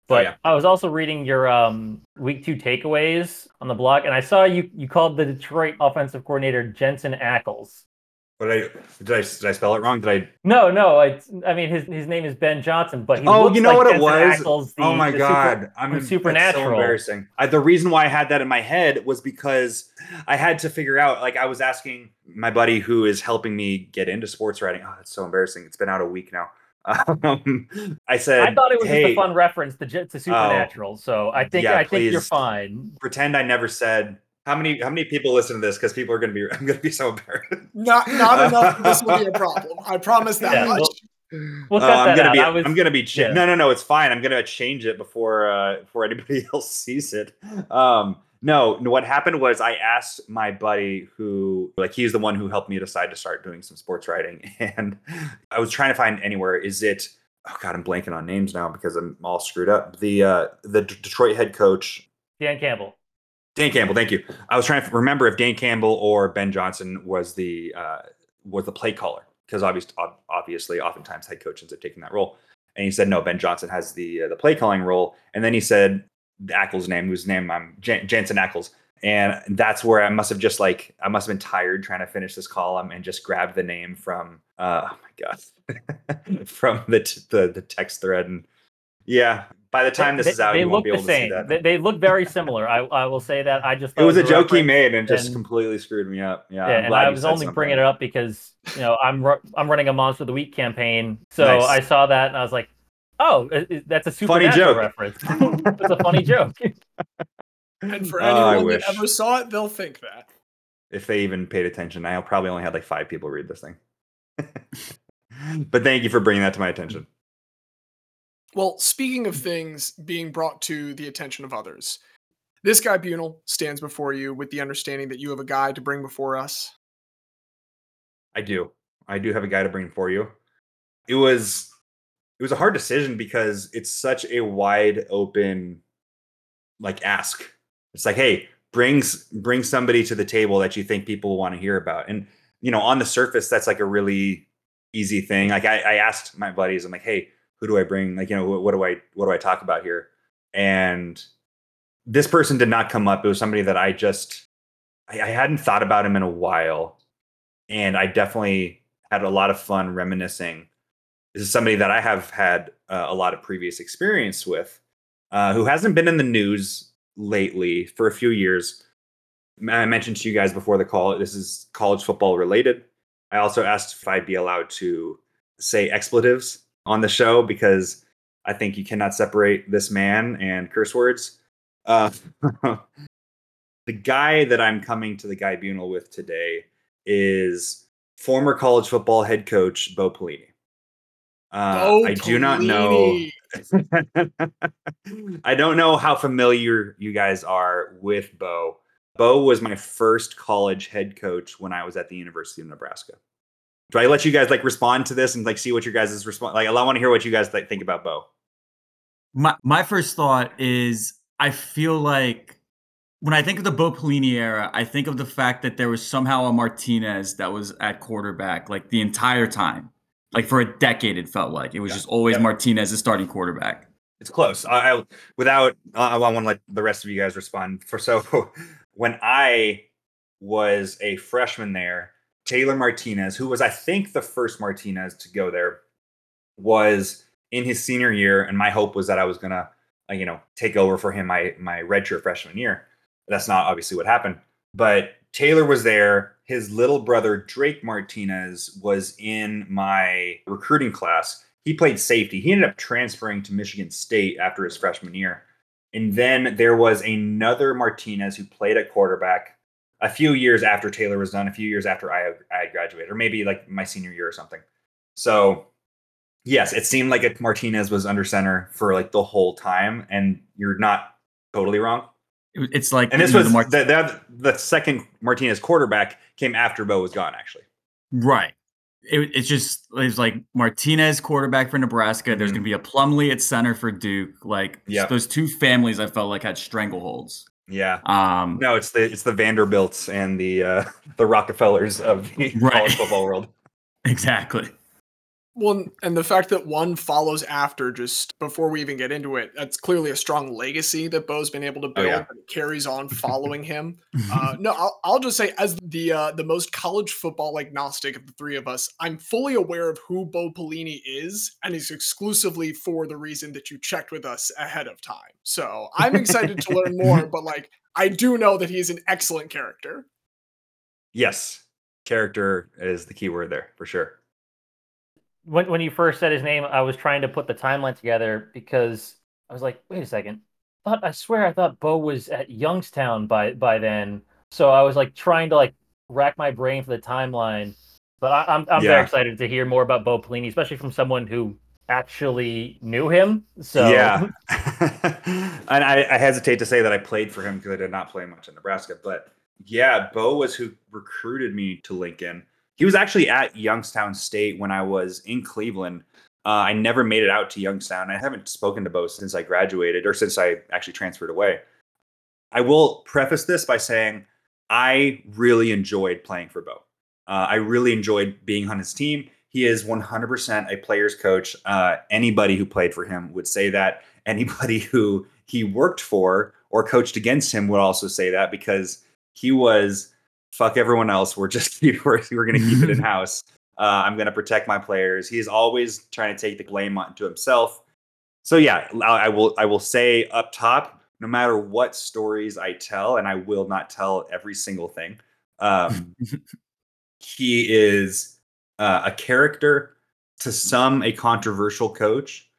But Oh, yeah. I was also reading your um, week two takeaways on the blog, and I saw you you called the Detroit offensive coordinator Jensen Ackles. What did I did I did I spell it wrong? Did I? No, no, it's, I mean his his name is Ben Johnson, but he Oh, looks you know like what it was? Ackles, the- oh my the super- god, I'm Supernatural. So embarrassing. I, the reason why I had that in my head was because I had to figure out. Like I was asking my buddy who is helping me get into sports writing. Oh, it's so embarrassing. It's been out a week now. [laughs] Um, I said, I thought it was hey, just a fun reference to, to Supernatural, so I think Yeah, I think you're fine. pretend I never said. How many how many people listen to this? Because people are gonna be. [laughs] I'm gonna be so embarrassed. Not not [laughs] enough. This will be a problem. I promise that Yeah, much. well- We'll Uh, I'm that gonna out. be. I was- I'm gonna be. Cha- yeah. No, no, no. It's fine. I'm gonna change it before uh, before anybody [laughs] else sees it. Um, no, no, what happened was I asked my buddy who, like, he's the one who helped me decide to start doing some sports writing, and I was trying to find anywhere. Is it? Oh God, I'm blanking on names now because I'm all screwed up. The uh, the D- Detroit head coach Dan Campbell. Dan Campbell, thank you. I was trying to remember if Dan Campbell or Ben Johnson was the uh, was the play caller because obviously, obviously, oftentimes head coaches have taken that role. And he said no, Ben Johnson has the uh, the play calling role. And then he said the Ackles' name, whose name I'm Jan- Jensen Ackles, and that's where I must have just like I must have been tired trying to finish this column and just grabbed the name from uh, oh my god [laughs] from the, t- the the text thread and yeah. By the time this is out, they you look won't be the able to see same. that. They, they look very similar. I, I will say that. I just It was a joke he made and just and- completely screwed me up. Yeah, Yeah, I'm and I was said only bringing it up because you know I'm ru- I'm running a Monster of the Week campaign, so Nice. I saw that and I was like, oh, i- i- that's a Funny joke. reference. [laughs] it's a funny joke. [laughs] And for Oh, anyone wish. that ever saw it, they'll think that. If they even paid attention, I probably only had like five people read this thing. [laughs] but thank you for bringing that to my attention. Well, speaking of things being brought to the attention of others, this guy Bunel stands before you with the understanding that you have a guy to bring before us. I do. I do have a guy to bring for you. It was it was a hard decision because it's such a wide open like ask. It's like, hey, brings bring somebody to the table that you think people want to hear about. And you know, on the surface, that's like a really easy thing. Like I, I asked my buddies, I'm like, hey, who do I bring? Like, you know, what, what do I what do I talk about here? And this person did not come up. It was somebody that I just I, I hadn't thought about him in a while and I definitely had a lot of fun reminiscing. This is somebody that I have had uh, a lot of previous experience with, uh, who hasn't been in the news lately for a few years. I mentioned to you guys before the call, this is college football related. I also asked if I'd be allowed to say expletives on the show because I think you cannot separate this man and curse words. Uh, [laughs] the guy that I'm coming to the Guy Bunel with today is former college football head coach Bo Pelini. Uh, Oh, I do not know. [laughs] I don't know how familiar you guys are with Bo. Bo was my first college head coach when I was at the University of Nebraska. Do I let you guys like respond to this and like see what your guys' response? Like, I want to hear what you guys like, think about Bo. My my first thought is I feel like when I think of the Bo Pelini era, I think of the fact that there was somehow a Martinez that was at quarterback like the entire time. Like for a decade, it felt like it was Yeah. just always Yeah. Martinez as starting quarterback. It's close. I, I without I, I want to let the rest of you guys respond. For so [laughs] when I was a freshman there, Taylor Martinez, who was I think the first Martinez to go there, was in his senior year, and my hope was that I was gonna, uh, you know, take over for him my my redshirt freshman year. That's not obviously what happened, but Taylor was there. His little brother Drake Martinez was in my recruiting class. He played safety. He ended up transferring to Michigan State after his freshman year. And then there was another Martinez who played at quarterback a few years after Taylor was done, a few years after I I had graduated, or maybe like my senior year or something. So yes, it seemed like it, Martinez was under center for like the whole time, and you're not totally wrong. It's like And this was the Mar- the, the the second Martinez quarterback came after Bo was gone. Actually, right. It, it's just it's like Martinez quarterback for Nebraska. There's Mhm. gonna be a Plumlee at center for Duke. Like Yeah. those two families, I felt like had strangleholds. Yeah. Um, No, it's the it's the Vanderbilts and the uh, [laughs] the Rockefellers of the Right. college football world. [laughs] exactly. Well, and the fact that one follows after just before we even get into it, that's clearly a strong legacy that Bo's been able to build. yeah. and carries on [laughs] following him. [laughs] Uh, no, I'll, I'll just say, as the uh, the most college football agnostic of the three of us, I'm fully aware of who Bo Pelini is, and is exclusively for the reason that you checked with us ahead of time. So I'm excited to learn [laughs] more, but like I do know that he is an excellent character. Yes, character is the key word there for sure. When when you first said his name, I was trying to put the timeline together because I was like, wait a second. I thought I swear I thought Bo was at Youngstown by by then. So I was like trying to like rack my brain for the timeline. But I, I'm I'm Yeah. very excited to hear more about Bo Pelini, especially from someone who actually knew him. So Yeah, [laughs] [laughs] and I, I hesitate to say that I played for him because I did not play much in Nebraska. But yeah, Bo was who recruited me to Lincoln. He was actually at Youngstown State when I was in Cleveland. Uh, I never made it out to Youngstown. I haven't spoken to Bo since I graduated or since I actually transferred away. I will preface this by saying I really enjoyed playing for Bo. Uh, I really enjoyed being on his team. He is 100% a player's coach. Uh, anybody who played for him would say that. [laughs] Anybody who he worked for or coached against him would also say that because he was fuck everyone else. We're just [laughs] we're, we're going to keep it [laughs] in house. Uh, I'm going to protect my players. He's always trying to take the blame onto himself. So yeah, I I will I will say up top, no matter what stories I tell, and I will not tell every single thing. Um, [laughs] he is uh, a character to some a controversial coach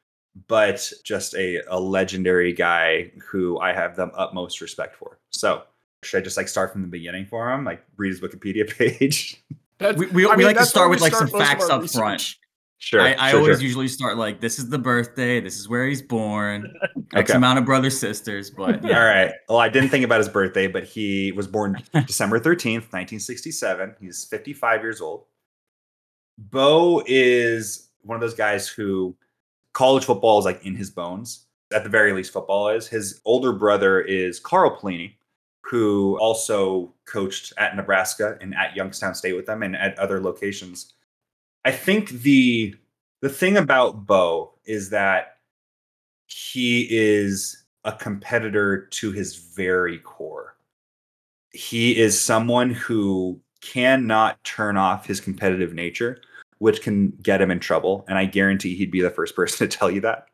but just a, a legendary guy who i have the utmost respect for so should i just like start from the beginning for him like read his wikipedia [laughs] page That's, We, we, we mean, like to start with like some start most of facts our up front. sure I, I sure, always sure. usually start like this is the birthday, this is where he's born, [laughs] X Okay. amount of brothers sisters, but yeah. all right well i didn't think about his birthday but he was born [laughs] december 13th 1967 he's 55 years old bo is one of those guys who college football is like in his bones at the very least football is his older brother is carl Pelini, who also coached at nebraska and at youngstown state with them and at other locations. I think the the thing about bo is that he is a competitor to his very core. He is someone who cannot turn off his competitive nature which can get him in trouble and i guarantee he'd be the first [laughs] person to tell you that.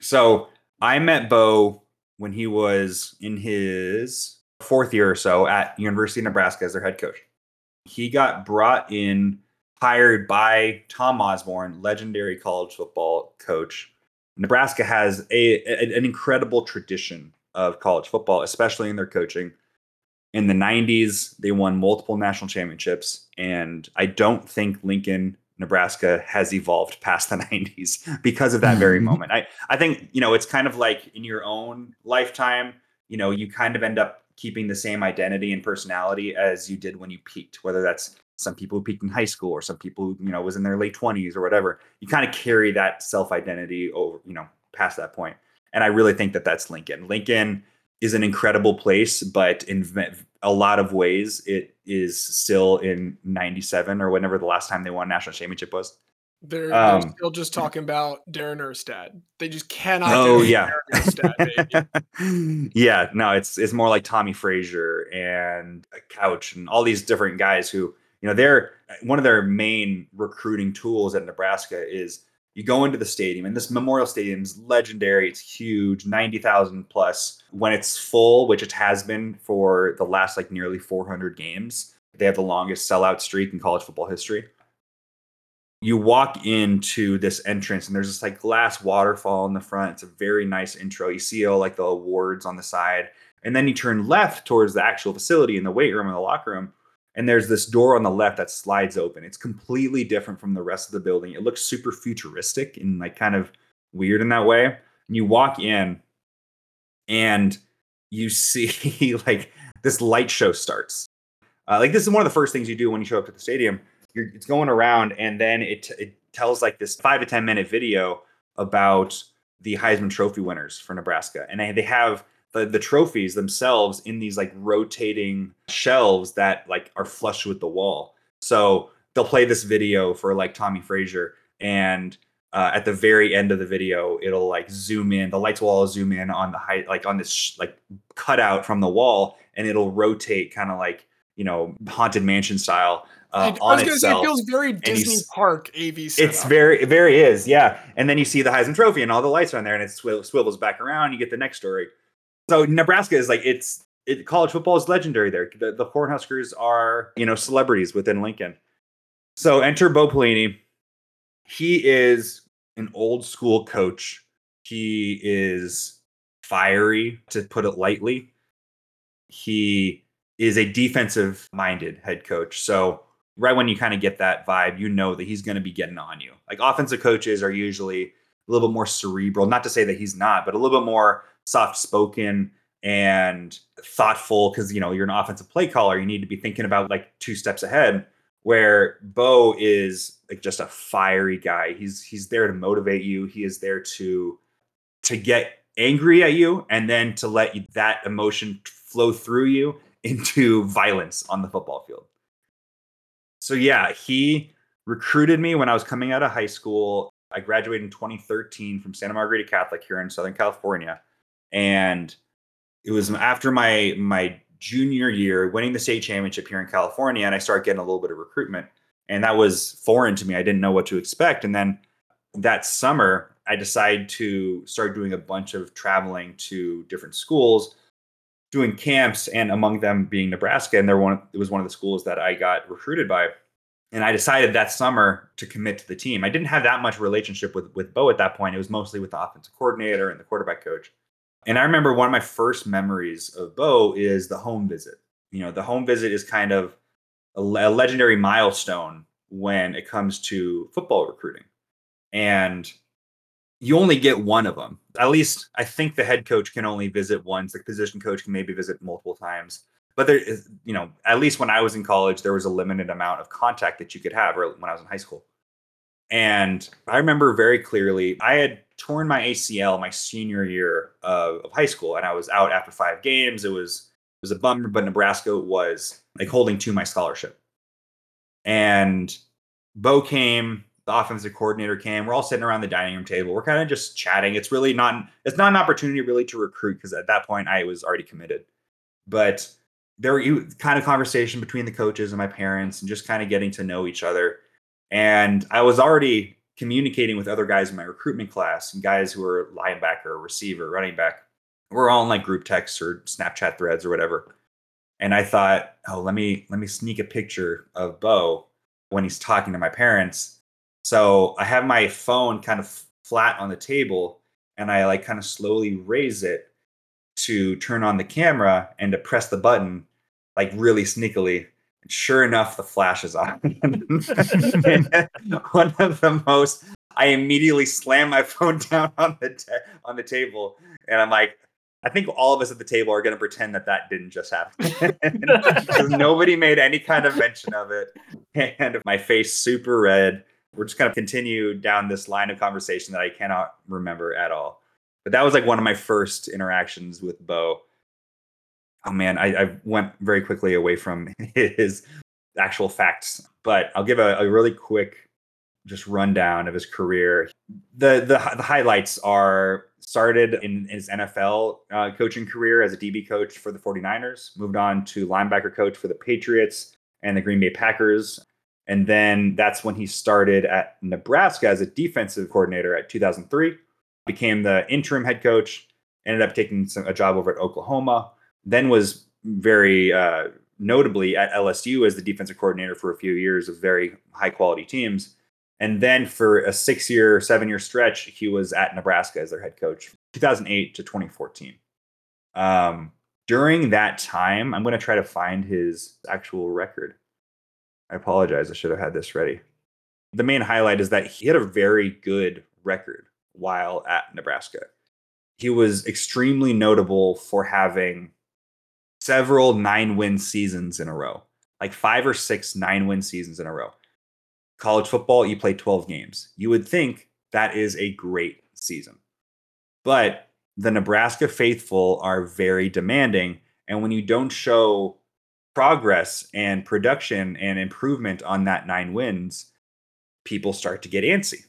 So I met Bo when he was in his fourth year or so at University of Nebraska as their head coach. He got brought in, hired by Tom Osborne, legendary college football coach. Nebraska has a, a- an incredible tradition of college football, especially in their coaching. In the 90s, they won multiple national championships, and I don't think Lincoln Nebraska has evolved past the [laughs] 90s because of that very [laughs] moment. I, I think, you know, it's kind of like in your own lifetime, you know, you kind of end up keeping the same identity and personality as you did when you peaked, whether that's some people who peaked in high school or some people who, you know, was in their late 20s or whatever. You kind of carry that self identity over, you know, past that point. And I really think that that's Lincoln. Lincoln is an incredible place, but in a lot of ways, it is still in 97 or whenever the last time they won national championship was. They're, Um, they're still just talking about Darren Erstad. They just cannot. Oh, yeah. Darren Erstad, [laughs] yeah, no, it's it's more like Tommie Frazier and Crouch and all these different guys who, you know, they're one of their main recruiting tools at Nebraska is you go into the stadium and this Memorial Stadium is legendary. It's huge, 90,000 plus. When it's full, which it has been for the last like nearly 400 games, they have the longest sellout streak in college football history. You walk into this entrance and there's this like glass waterfall in the front. It's a very nice intro. You see all like the awards on the side And then you turn left towards the actual facility in the weight room and the locker room. And there's this door on the left that slides open. It's completely different from the rest of the building. It looks super futuristic and like kind of weird in that way. And you walk in and you see [laughs] like this light show starts. Uh, like this is one of the first things you do when you show up to the stadium. You're, it's going around, and then it it tells like this five to ten minute video about the Heisman Trophy winners for Nebraska, and they, they have the the trophies themselves in these like rotating shelves that like are flush with the wall. So they'll play this video for like Tommie Frazier, and uh, at the very end of the video, it'll like zoom in. The lights will all zoom in on the height, like on this sh- like cutout from the wall, and it'll rotate kind of like you know haunted mansion style uh, I on was gonna say it feels very Disney Park AV It's very, it very is, yeah. And then you see the Heisman Trophy and all the lights on there, and it swivel, swivels back around. You get the next story. So Nebraska is like it's it, college football is legendary there. The, the Cornhuskers are you know celebrities within Lincoln. So enter Bo Pelini. He is an old school coach. He is fiery, to put it lightly. He is a defensive minded head coach. So right when you kind of get that vibe, you know that he's going to be getting on you. Like offensive coaches are usually a little bit more cerebral. Not to say that he's not, but a little bit more soft spoken and thoughtful because you know you're an offensive play caller. You need to be thinking about like two steps ahead. Where Bo is like just a fiery guy. He's he's there to motivate you. He is there to to get angry at you and then to let you, that emotion flow through you into violence on the football field. So yeah, he recruited me when I was coming out of high school. I graduated in 2013 from Santa Margarita Catholic here in Southern California, and it was after my my junior year, winning the state championship here in California, and I started getting a little bit of recruitment, and that was foreign to me. I didn't know what to expect, and then that summer, I decided to start doing a bunch of traveling to different schools, doing camps, and among them being Nebraska. And there one it was one of the schools that I got recruited by. And I decided that summer to commit to the team. I didn't have that much relationship with with Bo at that point. It was mostly with the offensive coordinator and the quarterback coach. And I remember one of my first memories of Bo is the home visit. You know, the home visit is kind of a, a legendary milestone when it comes to football recruiting. And you only get one of them. At least I think the head coach can only visit once. The position coach can maybe visit multiple times. But there is, you know, at least when I was in college, there was a limited amount of contact that you could have, or when I was in high school. And I remember very clearly, I had torn my ACL my senior year of, of high school, and I was out after five games. It was it was a bummer, but Nebraska was like holding to my scholarship. And Bo came, the offensive coordinator came. We're all sitting around the dining room table. We're kind of just chatting. It's really not it's not an opportunity really to recruit because at that point I was already committed. But there were kind of conversation between the coaches and my parents and just kind of getting to know each other. And I was already communicating with other guys in my recruitment class and guys who were linebacker, receiver, running back. We're all in like group texts or Snapchat threads or whatever. And I thought, oh, let me let me sneak a picture of Bo when he's talking to my parents. So I have my phone kind of flat on the table and I like kind of slowly raise it to turn on the camera and to press the button like really sneakily. And sure enough, the flash is on. [laughs] One of the most I immediately slam my phone [laughs] down on the ta- on the table and I'm like I think all of us at the table are going to pretend that that didn't just happen [laughs] nobody made any kind of mention of it and my face super red we're just going to continue down this line of conversation that I cannot remember at all. But that was like one of my first interactions with Bo. Oh man, I, I went very quickly away from [laughs] his actual facts, but I'll give a, a really quick just rundown of his career. The the, the highlights are started in his NFL uh, coaching career as a DB coach for the 49ers, moved on to linebacker coach for the Patriots and the Green Bay Packers, and then that's when he started at Nebraska as a defensive coordinator at 2003, became the interim head coach, ended up taking some, a job over at Oklahoma, then was very uh, notably at LSU as the defensive coordinator for a few years of very high quality teams. And then for a six year, seven year stretch, he was at Nebraska as their head coach, 2008 to 2014. Um, during that time, I'm going to try to find his actual record. I apologize. I should have had this ready. The main highlight is that he had a very good record while at Nebraska. He was extremely notable for having several nine win seasons in a row, like five or six nine win seasons in a row. College football, you play 12 games. You would think that is a great season. But the Nebraska faithful are very demanding. And when you don't show progress and production and improvement on that nine wins, people start to get antsy.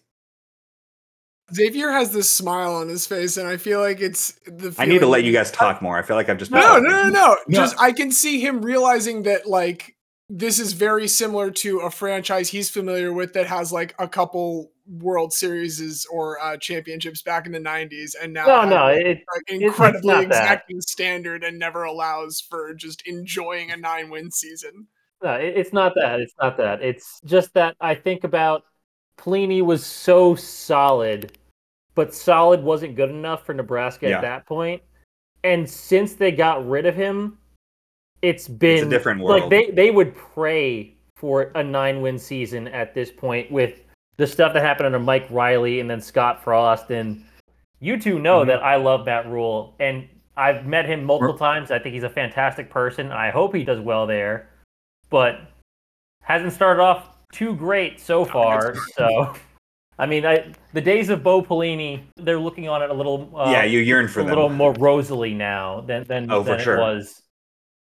Xavier has this smile on his face, and I feel like it's the. I need to let you guys talk more. I feel like I've just been No, no, no, no. No. Just I can see him realizing that like this is very similar to a franchise he's familiar with that has like a couple World Series or uh, championships back in the '90s, and now No, has, no, like, it, an it's incredibly not that. exacting standard and never allows for just enjoying a nine-win season. No, it- it's not that. It's not that. It's just that I think about Pelini was so solid, but solid wasn't good enough for Nebraska Yeah. at that point. And since they got rid of him, it's been different Like they they would pray for a nine win season at this point with the stuff that happened under Mike Riley and then Scott Frost and you two know Mhm. that I love Matt Rhule and I've met him multiple times. I think he's a fantastic person. I hope he does well there, but hasn't started off too great so far. So, I mean, I, the days of Bo Pelini, they're looking on it a little. Uh, yeah, you yearn for a them. little more rosily now than than, Oh, for than sure. it was.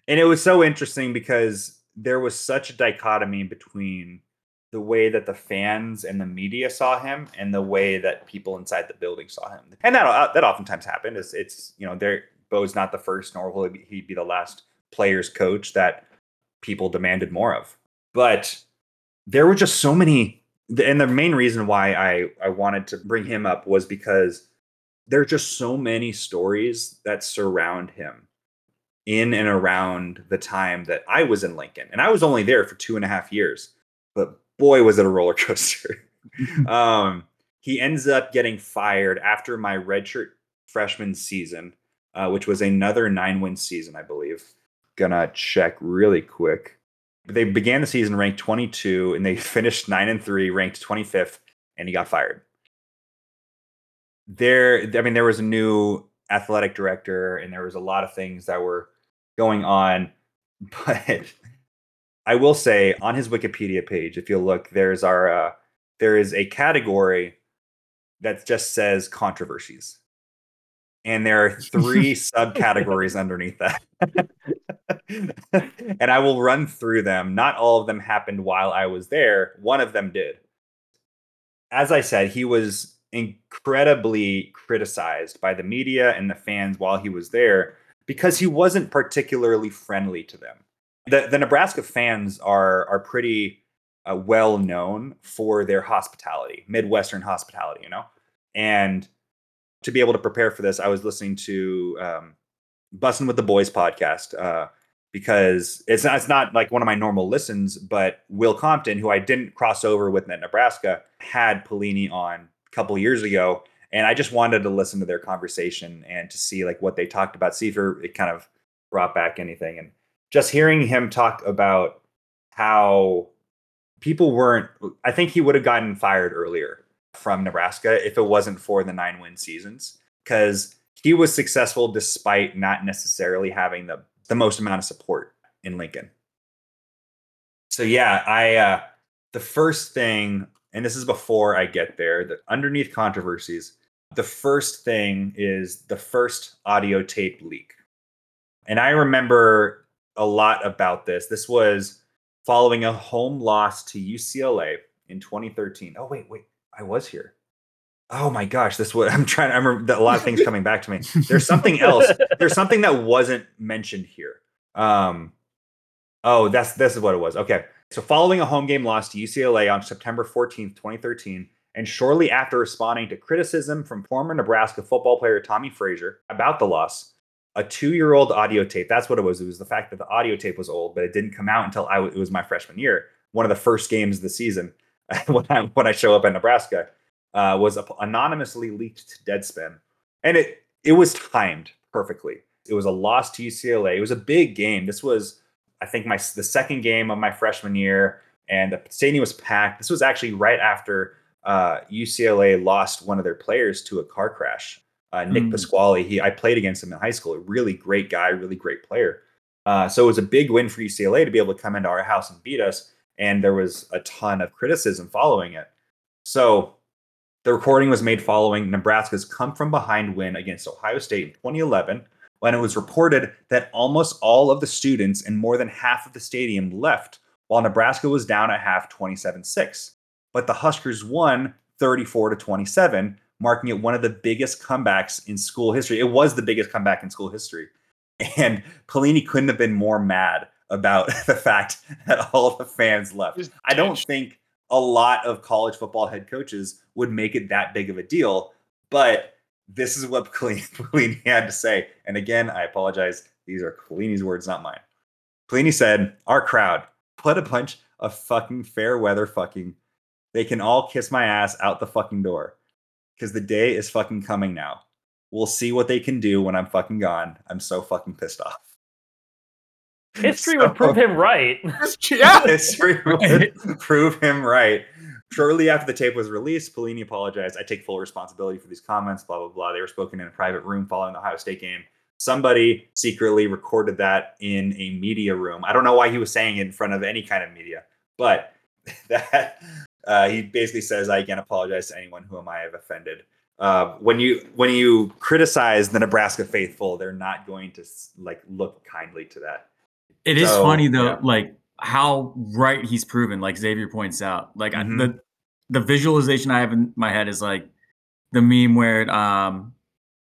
and it was so interesting because there was such a dichotomy between the way that the fans and the media saw him and the way that people inside the building saw him. And that uh, that oftentimes happened. It's, it's you know there bo's not the first nor will he be, he be the last players coach that people demanded more of. But there were just so many and the main reason why i i wanted to bring him up was because there are just so many stories that surround him in and around the time that I was in Lincoln. And I was only there for two and a half years, but boy, was it a roller coaster. [laughs] um, he ends up getting fired after my redshirt freshman season, uh, which was another nine win season, I believe. Gonna check really quick. They began the season ranked 22 and they [laughs] finished 9 and 3, ranked 25th, and he got fired. There, I mean, there was a new athletic director and there was a lot of things that were going on. [laughs] But I will say on his Wikipedia page, if you look, there's our uh, there is a category that just says controversies. And there are three [laughs] subcategories underneath that. [laughs] and I will run through them. Not all of them happened while I was there. One of them did. As I said, he was incredibly criticized by the media and the fans while he was there because he wasn't particularly friendly to them. The, the Nebraska fans are are pretty uh, well known for their hospitality, Midwestern hospitality, you know. And to be able to prepare for this, I was listening to um, "Bussin' with the Boys" podcast uh, because it's not it's not like one of my normal listens, but Will Compton, who I didn't cross over with at Nebraska, had Pelini on a couple years ago, and I just wanted to listen to their conversation and to see like what they talked about, see if it kind of brought back anything, and just hearing him talk about how people weren't. I think he would have gotten fired earlier from Nebraska if it wasn't for the nine win seasons because he was successful despite not necessarily having the the most amount of support in Lincoln. So yeah, I uh the first thing and this is before I get there, the underneath controversies, the first thing is the first audio tape leak. And I remember a lot about this. This was following a home loss to UCLA in 2013. Oh wait, wait. I was here. Oh my gosh, this was [laughs] I'm trying I remember a lot of things coming back to me. There's something else. There's something that wasn't mentioned here. Um Oh, that's this is what it was. Okay. So following a home game loss to UCLA on September 14th, 2013, and shortly after responding to criticism from former Nebraska football player Tommie Frazier about the loss, a two-year-old audio tape. That's what it was. It was the fact that the audio tape was old, but it didn't come out until I w- it was my freshman year. One of the first games of the season [laughs] when I when I show up in Nebraska uh, was ap- anonymously leaked to Deadspin, and it it was timed perfectly. It was a loss to UCLA. It was a big game. This was, I think, my the second game of my freshman year, and the stadium was packed. This was actually right after uh, UCLA lost one of their players to a car crash. Uh, Nick Mm. Pasquale. He I played against him in high school. A really great guy, really great player. Uh, so it was a big win for UCLA to be able to come into our house and beat us. And there was a ton of criticism following it. So the recording was made following Nebraska's come from behind win against Ohio State in 2011, when it was reported that almost all of the students and more than half of the stadium left while Nebraska was down at half 27 6. But the Huskers won 34 to 27, marking it one of the biggest comebacks in school history. It was the biggest comeback in school history. And Pelini couldn't have been more mad about [laughs] the fact that all the fans left. I don't think a lot of college football head coaches would make it that big of a deal, but this is what [laughs] Pelini, had to say. And again, I apologize. These are Pelini's words, not mine. Pelini said, Our crowd, put a bunch of fucking fair weather fucking. They can all kiss my ass out the fucking door. Because the day is fucking coming now. We'll see what they can do when I'm fucking gone. I'm so fucking pissed off. [laughs] History So- would prove him right. [laughs] yeah. History [laughs] would prove him right. Shortly after the tape was released, Pelini apologized. I take full responsibility for these comments, blah, blah, blah. They were spoken in a private room following the Ohio State game. Somebody secretly recorded that in a media room. I don't know why he was saying it in front of any kind of media, but that uh, he basically says, I again apologize to anyone whom I have offended. Uh, when you when you criticize the Nebraska faithful, they're not going to like look kindly to that. It is So, funny though, yeah. like how right he's proven. Like Xavier points out, like I- Mhm. the the visualization I have in my head is like the meme where um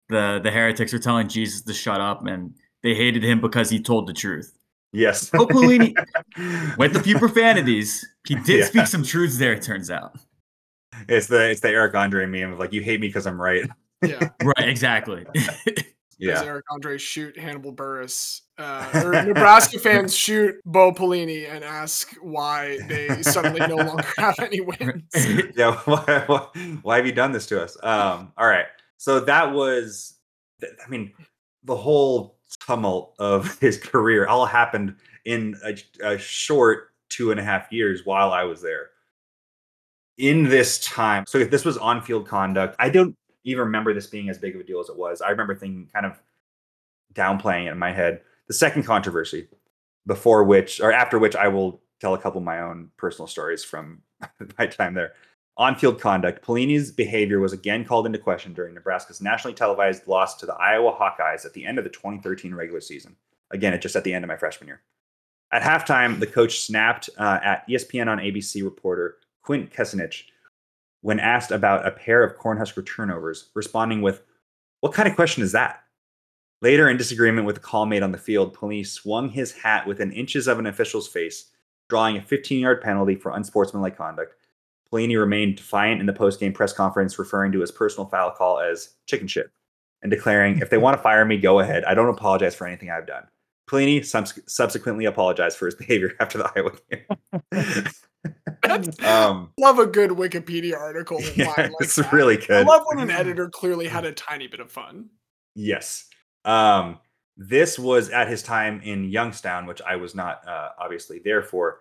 the the heretics are telling Jesus to shut up, and they hated him because he told the truth. Yes. [laughs] Oh, Pelini, [laughs] with a few profanities, he did Yeah. speak some truths there. It turns out, It's the it's the Eric Andre meme of like you hate me because I'm right. Yeah. [laughs] right? Exactly. As Yeah. Eric Andre shoot Hannibal Buress. Uh, or Nebraska fans shoot Bo Pelini and ask why they suddenly no longer have any wins. Yeah. Why, why, why have you done this to us? Um, all right. So that was th- I mean, the whole tumult of [laughs] his career all happened in a, a short two and a half years while I was there. In this time, so if this was on-field conduct, I don't even remember this being as big of a deal as it was. I remember thinking kind of downplaying it in my head. The second controversy, before which or after which I will tell a couple of my own personal stories from [laughs] my time there. On field conduct, Pelini's behavior was again called into question during Nebraska's nationally televised loss to the Iowa Hawkeyes at the end of the 2013 regular season. Again, just at the end of my freshman year. At halftime, the coach snapped uh, at ESPN on ABC reporter Quint Kessenich when asked about a pair of Cornhusker turnovers, responding with, What kind of question is that? Later, in disagreement with a call made on the field, Pelini swung his hat within inches of an official's face, drawing a 15 yard penalty for unsportsmanlike conduct. Pelini remained defiant in the post-game press conference, referring to his personal foul call as chicken shit and declaring, if they want to fire me, go ahead. I don't apologize for anything I've done. Pelini subs- subsequently apologized for his [laughs] behavior after the Iowa game. [laughs] um, love a good Wikipedia article. [laughs] yeah, like it's that. really good. I love when an editor clearly had a tiny bit of fun. Yes. Um, this was at his time in Youngstown, which I was not uh, obviously there for.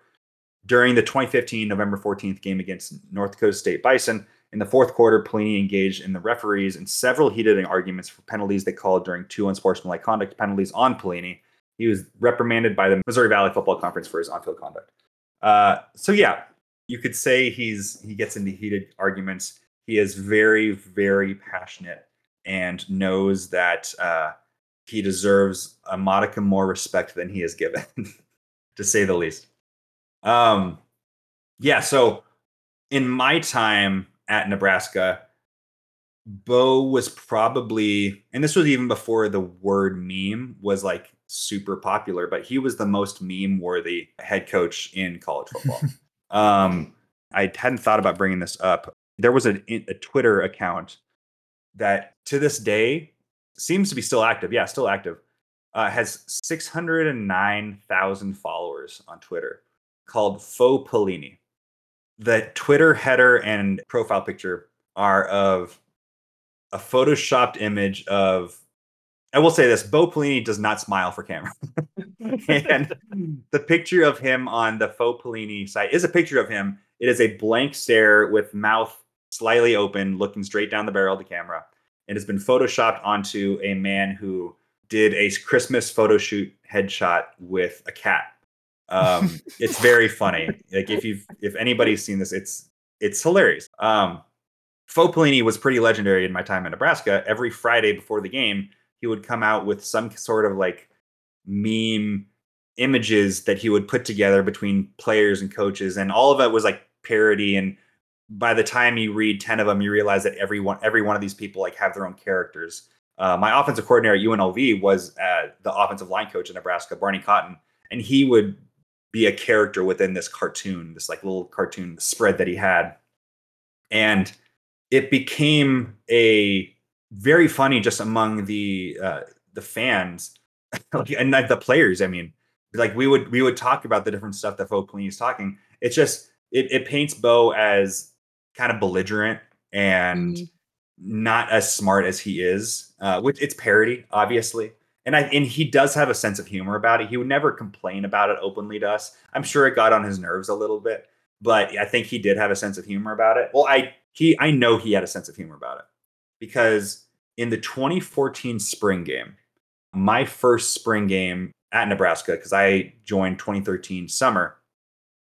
During the 2015 November 14th game against North Dakota State Bison, in the fourth quarter, Pelini engaged in the referees in several heated arguments for penalties they called during two unsportsmanlike conduct penalties on Pelini. He was reprimanded by the Missouri Valley Football Conference for his on-field conduct. Uh, so yeah, you could say he's he gets into heated arguments. He is very, very passionate and knows that uh, he deserves a modicum more respect than he is given, [laughs] to say the least. Um, yeah. So in my time at Nebraska, Bo was probably, and this was even before the word meme was like super popular, but he was the most meme worthy head coach in college football. [laughs] um, I hadn't thought about bringing this up. There was a, a Twitter account that to this day seems to be still active. Yeah, still active. Uh, has 609,000 followers on Twitter called Faux Pelini. The Twitter header and profile picture are of a photoshopped image of I will say this: Bo Pelini does not smile for camera, [laughs] and the picture of him on the faux Pelini site is a picture of him. It is a blank stare with mouth slightly open, looking straight down the barrel of the camera. It has been photoshopped onto a man who did a Christmas photo shoot headshot with a cat. Um, [laughs] it's very funny. Like if you've if anybody's seen this, it's it's hilarious. Um, Faux Pelini was pretty legendary in my time in Nebraska. Every Friday before the game, he would come out with some sort of like meme images that he would put together between players and coaches, and all of it was like parody. And by the time you read ten of them, you realize that every one every one of these people like have their own characters. Uh, my offensive coordinator at UNLV was uh, the offensive line coach in Nebraska, Barney Cotton, and he would be a character within this cartoon, this like little cartoon spread that he had, and it became a very funny just among the uh, the fans [laughs] and like the players. I mean, like we would we would talk about the different stuff that Faux Pelini is talking. It's just it, it paints Bo as kind of belligerent and Mhm. not as smart as he is. Uh, which it's parody, obviously. And I and he does have a sense of humor about it. He would never complain about it openly to us. I'm sure it got on his nerves a little bit, but I think he did have a sense of humor about it. Well, I he I know he had a sense of humor about it because in the 2014 spring game, my first spring game at Nebraska, because I joined 2013 summer,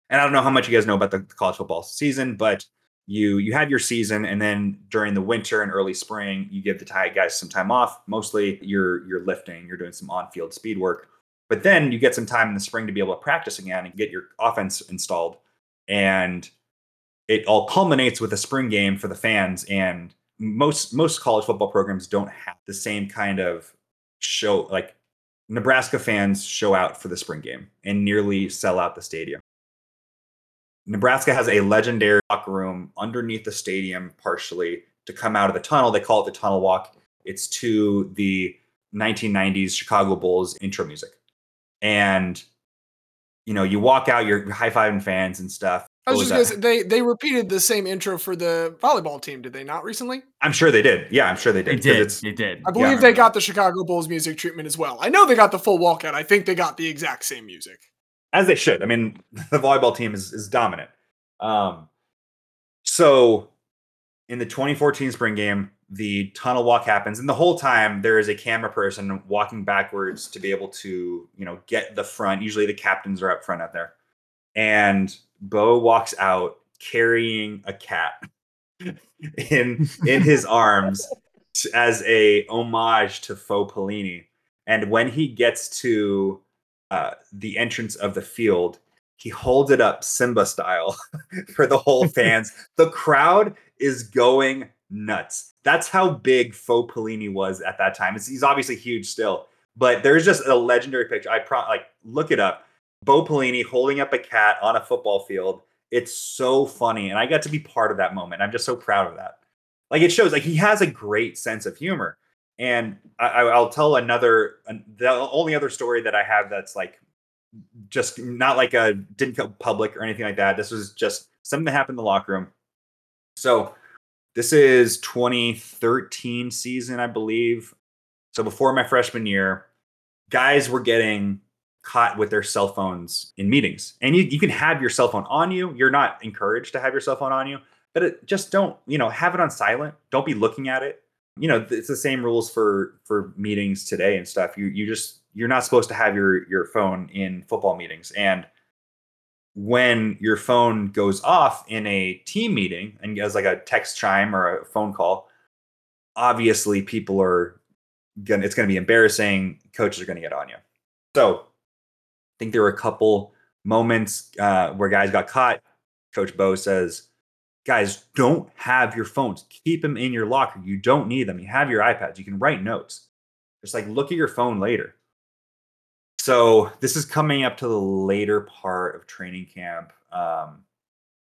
and I don't know how much you guys know about the college football season, but you you have your season, and then during the winter and early spring, you give the tie guys some time off. Mostly, you're you're lifting, you're doing some on-field speed work, but then you get some time in the spring to be able to practice again and get your offense installed, and it all culminates with a spring game for the fans and most most college football programs don't have the same kind of show like Nebraska fans show out for the spring game and nearly sell out the stadium. Nebraska has a legendary locker room underneath the stadium partially to come out of the tunnel. They call it the tunnel walk. It's to the 1990s Chicago Bulls intro music. And you know, you walk out, you're high-fiving fans and stuff. I was What just was gonna say they they repeated the same intro for the volleyball team, did they not recently? I'm sure they did. Yeah, I'm sure they did. They did. They did. I believe they got the Chicago Bulls music treatment as well. I know they got the full walkout. I think they got the exact same music. As they should. I mean, [laughs] the volleyball team is is dominant. Um, so in the 2014 spring game, the tunnel walk happens, and the whole time there is a camera person walking backwards to be able to, you know, get the front. Usually the captains are up front out there, and Bo walks out carrying a cat [laughs] in in his [laughs] arms as a homage to Faux Pelini. And when he gets to uh, the entrance of the field, he holds it up Simba style [laughs] for the whole [laughs] fans. the crowd is going nuts. That's how big Faux Pelini was at that time. It's, he's obviously huge still, but there's just a legendary picture. I pro like look it up. Bo Pelini holding up a cat on a football field. It's so funny, and I got to be part of that moment. I'm just so proud of that. Like it shows, like he has a great sense of humor. And I, I- I'll tell another, the only other story that I have that's like just not like a didn't go public or anything like that. This was just something that happened in the locker room. So this is 2013 season, I believe. So before my freshman year, guys were getting caught with their cell phones in meetings. And you, you can have your cell phone on you. You're not encouraged to have your cell phone on you, but it, just don't, you know, have it on silent. Don't be looking at it. You know, it's the same rules for for meetings today and stuff. You you just you're not supposed to have your your phone in football meetings. And when your phone goes off in a team meeting and as like a text chime or a phone call, obviously people are gonna it's gonna be embarrassing. Coaches are gonna get on you. So I think there were a couple moments uh, where guys got caught. Coach Bo says, "Guys, don't have your phones. Keep them in your locker. You don't need them. You have your iPads. You can write notes. Just like look at your phone later." So this is coming up to the later part of training camp. Um,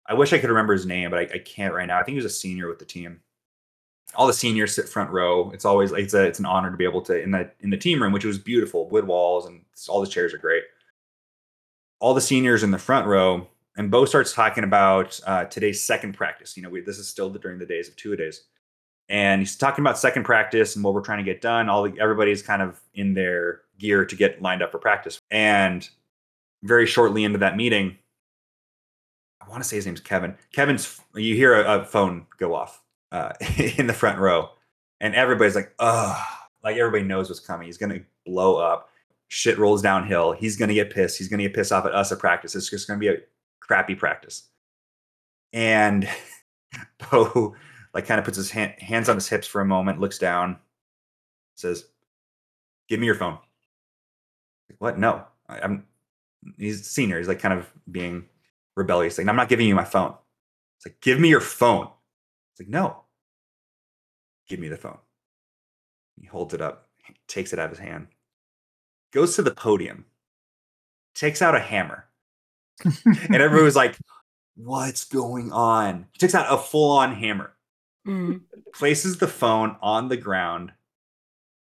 I wish I could remember his name, but I, I can't right now. I think he was a senior with the team. All the seniors sit front row. It's always it's a it's an honor to be able to in the in the team room, which was beautiful, wood walls, and all the chairs are great. All the seniors in the front row, and Bo starts talking about uh, today's second practice. You know, we, this is still during the days of two days, and he's talking about second practice and what we're trying to get done. All the, everybody's kind of in their gear to get lined up for practice. And very shortly into that meeting, I want to say his name's Kevin. Kevin's you hear a, a phone go off uh, [laughs] in the front row, and everybody's like, "Ugh!" Like everybody knows what's coming. He's gonna blow up. Shit rolls downhill. He's gonna get pissed. He's gonna get pissed off at us at practice. It's just gonna be a crappy practice. And [laughs] Bo like kind of puts his hand, hands on his hips for a moment, looks down, says, "Give me your phone." Like, what? No, I, I'm. He's senior. He's like kind of being rebellious. Like, I'm not giving you my phone. It's like, give me your phone. It's like, no. Give me the phone. He holds it up, takes it out of his hand, goes to the podium, takes out a hammer, and [laughs] everybody was like, "What's going on?" He takes out a full-on hammer Mm. places the phone on the ground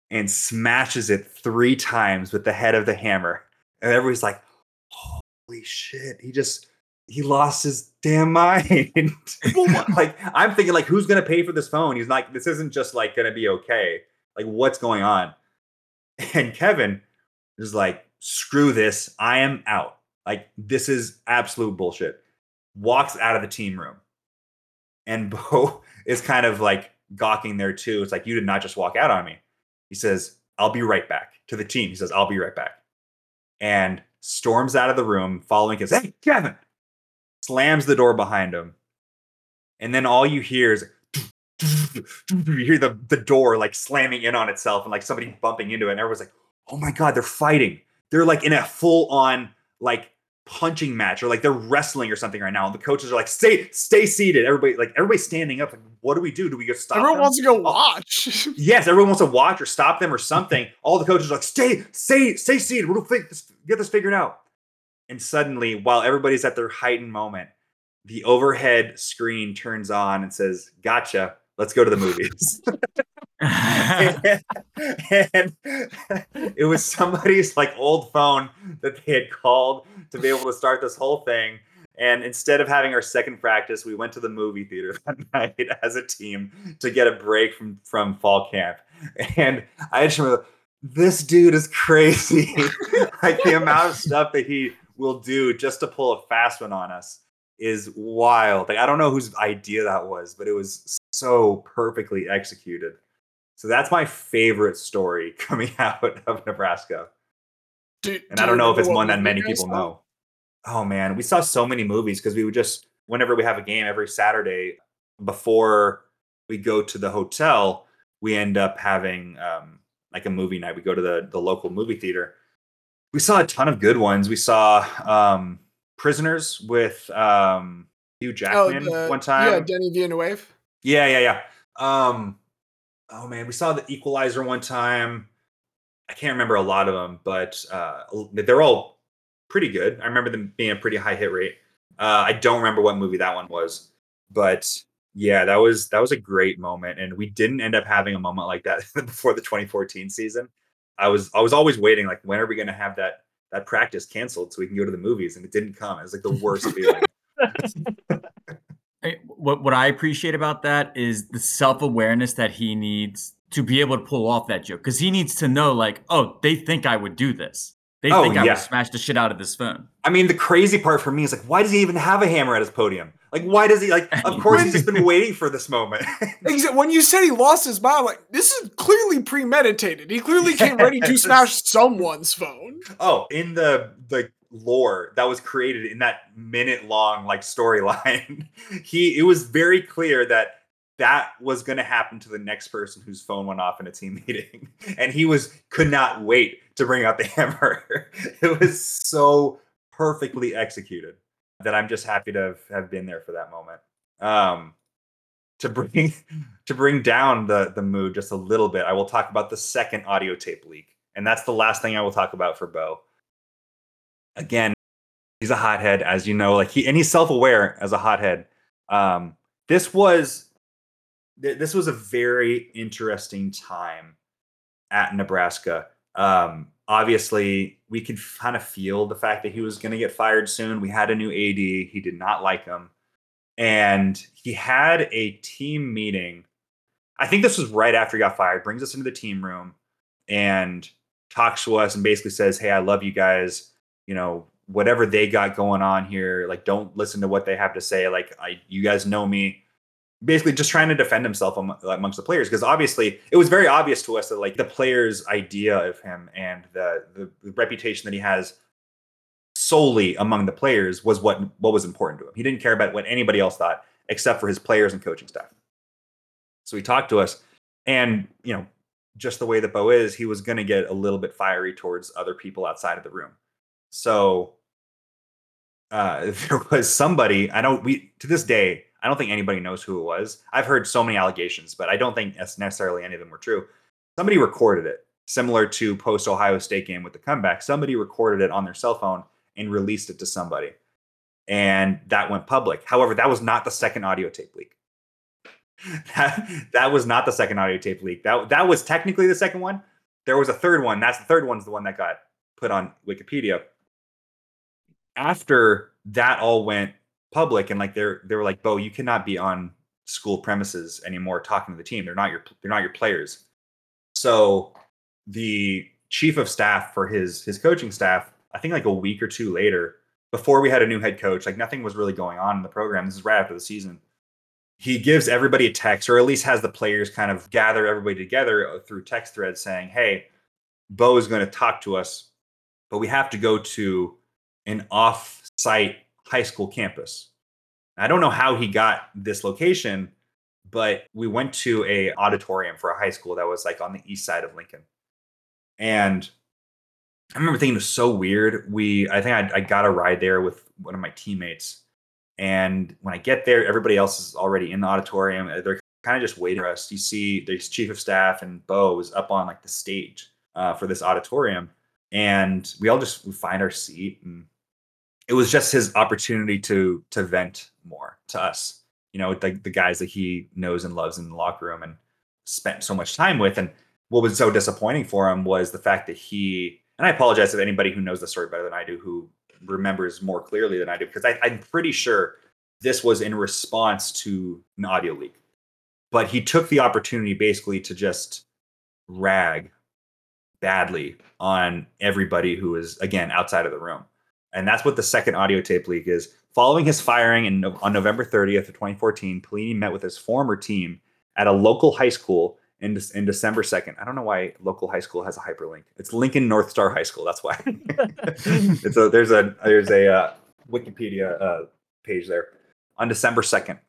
and smashes it three times with the head of the hammer. And everybody's like, holy shit, he just he lost his damn mind. [laughs] like I'm thinking like who's gonna pay for this phone? He's like, this isn't just like gonna be okay. Like, what's going on? And Kevin is like, screw this, I am out. Like, this is absolute bullshit. Walks out of the team room. And [laughs] Bo is kind of like gawking there too. It's like, you did not just walk out on me. He says, I'll be right back to the team. He says, I'll be right back. And storms out of the room, following his, hey, Kevin, slams the door behind him. And then all you hear is, [laughs] you hear the, the door like slamming in on itself and like somebody bumping into it. And everyone's like, oh my God, they're fighting. They're like in a full on like punching match or like they're wrestling or something right now. And the coaches are like, stay, stay seated. Everybody, like everybody's standing up. Like, what do we do? Do we go stop? Everyone them? wants to go oh. watch. [laughs] Yes, everyone wants to watch or stop them or something. All the coaches are like, stay, stay, stay seated. We'll get this figured out. And suddenly, while everybody's at their heightened moment, the overhead screen turns on and says, Gotcha. Let's go to the movies. [laughs] and, and it was somebody's like old phone that they had called to be able to start this whole thing. And instead of having our second practice, we went to the movie theater that [laughs] night as a team to get a break from from fall camp. And I just remember this dude is crazy. [laughs] like the amount of stuff that he will do just to pull a fast one on us is wild. Like I don't know whose idea that was, but it was so perfectly executed. So that's my favorite story [laughs] coming out of Nebraska. Do- And do I don't know if it's one that many people saw? know. Oh man, we saw so many movies because we would just whenever we have a game every Saturday before we go to the hotel, we end up having um, like a movie night. We go to the the local movie theater. We saw a ton of good ones. We saw um, Prisoners with um, Hugh Oh, Jackman the- one time. Yeah, Denis Villeneuve. Yeah, yeah, yeah. Um, oh man, we saw the Equalizer one time. I can't remember a lot of them, but uh, they're all pretty good. I remember them being a pretty high hit rate. Uh, I don't remember what movie that one was, but yeah, that was that was a great moment, and we didn't end up having a moment like that [laughs] before the 2014 season. I was I was always waiting, like, when are we going to have that that practice canceled so we can go to the movies, and it didn't come. It was like the worst [laughs] feeling. [laughs] I- what what I appreciate about that is the self awareness that he needs to be able to pull off that joke because he needs to know like oh they think I would do this they Oh, think I would smash the shit out of this phone I mean, the crazy part for me is like, why does he even have a hammer at his podium? Like, why does he like? [laughs] Of course, he's just been waiting for this moment. [laughs] When you said he lost his mind, like this is clearly premeditated. He clearly came ready to [laughs] smash someone's phone. oh, in the the lore that was created in that minute long like storyline, [laughs] he it was very clear that that was going to happen to the next person whose phone went off in a team [laughs] meeting, and he was could not wait to bring out the [laughs] hammer. it was so perfectly executed that I'm just happy to have, been there for that moment. Um, to bring to bring down the the mood just a little bit, I will talk about the second audio tape leak, and that's the last thing I will talk about for Bo. Again, he's a hothead, as you know, like he and he's self aware as a hothead. Um, this was th- this was a very interesting time at Nebraska. Um, obviously, we could kind of feel the fact that he was going to get fired soon. We had a new AD. He did not like him. And he had a team meeting. I think this was right after he got fired. Brings us into the team room and talks to us and basically says, "Hey, I love you guys. You know, whatever they got going on here, like don't listen to what they have to say. Like I, you guys know me." Basically, just trying to defend himself amongst the players because obviously it was very obvious to us that like the players' idea of him and the, the the reputation that he has solely among the players was what what was important to him. He didn't care about what anybody else thought except for his players and coaching staff. So he talked to us, and you know, just the way that Bo is, he was going to get a little bit fiery towards other people outside of the room. So uh, [laughs] there was somebody I don't we to this day I don't think anybody knows who it was. I've heard so many allegations, but I don't think necessarily any of them were true. Somebody recorded it, similar to post Ohio State game with the comeback. Somebody recorded it on their cell phone and released it to somebody, and that went public. However, that was not the second audio tape leak. [laughs] that, that was not the second audio tape leak. That that was technically the second one. There was a third one. That's the third one's the one that got put on Wikipedia. After that all went public and like they're they were like, Bo, you cannot be on school premises anymore talking to the team. They're not your they're not your players. So the chief of staff for his his coaching staff, I think like a week or two later, before we had a new head coach, like nothing was really going on in the program. This is right after the season he gives everybody a text, or at least has the players kind of gather everybody together uh, through text threads saying, Hey, Bo is going to talk to us, but we have to go to an off site high school campus. I don't know how he got this location, but we went to a auditorium for a high school that was like on the east side of Lincoln. And I remember thinking it was so weird. We, I think I, I got a ride there with one of my teammates and when I get there, everybody else is already in the auditorium. Uh, they're kind of just waiting for us. You see the chief of staff and Bo is up on like the stage uh, for this auditorium. And we all just we find our seat and it was just his opportunity to to vent more to us, you know, the, the guys that he knows and loves in the locker room and spent so much time with. And what was so disappointing for him was the fact that he and I apologize if anybody who knows the story better than I do who remembers more clearly than I do because I, I'm pretty sure this was in response to an audio leak. But he took the opportunity basically to just rag badly on everybody who is again outside of the room. And that's what the second audio tape leak is. Following his firing in, on November 30th of 2014, Pelini met with his former team at a local high school in, in December 2nd. I don't know why local high school has a hyperlink. It's Lincoln North Star High School. That's why. [laughs] it's a, there's a there's a uh, Wikipedia uh, page there. On December 2nd,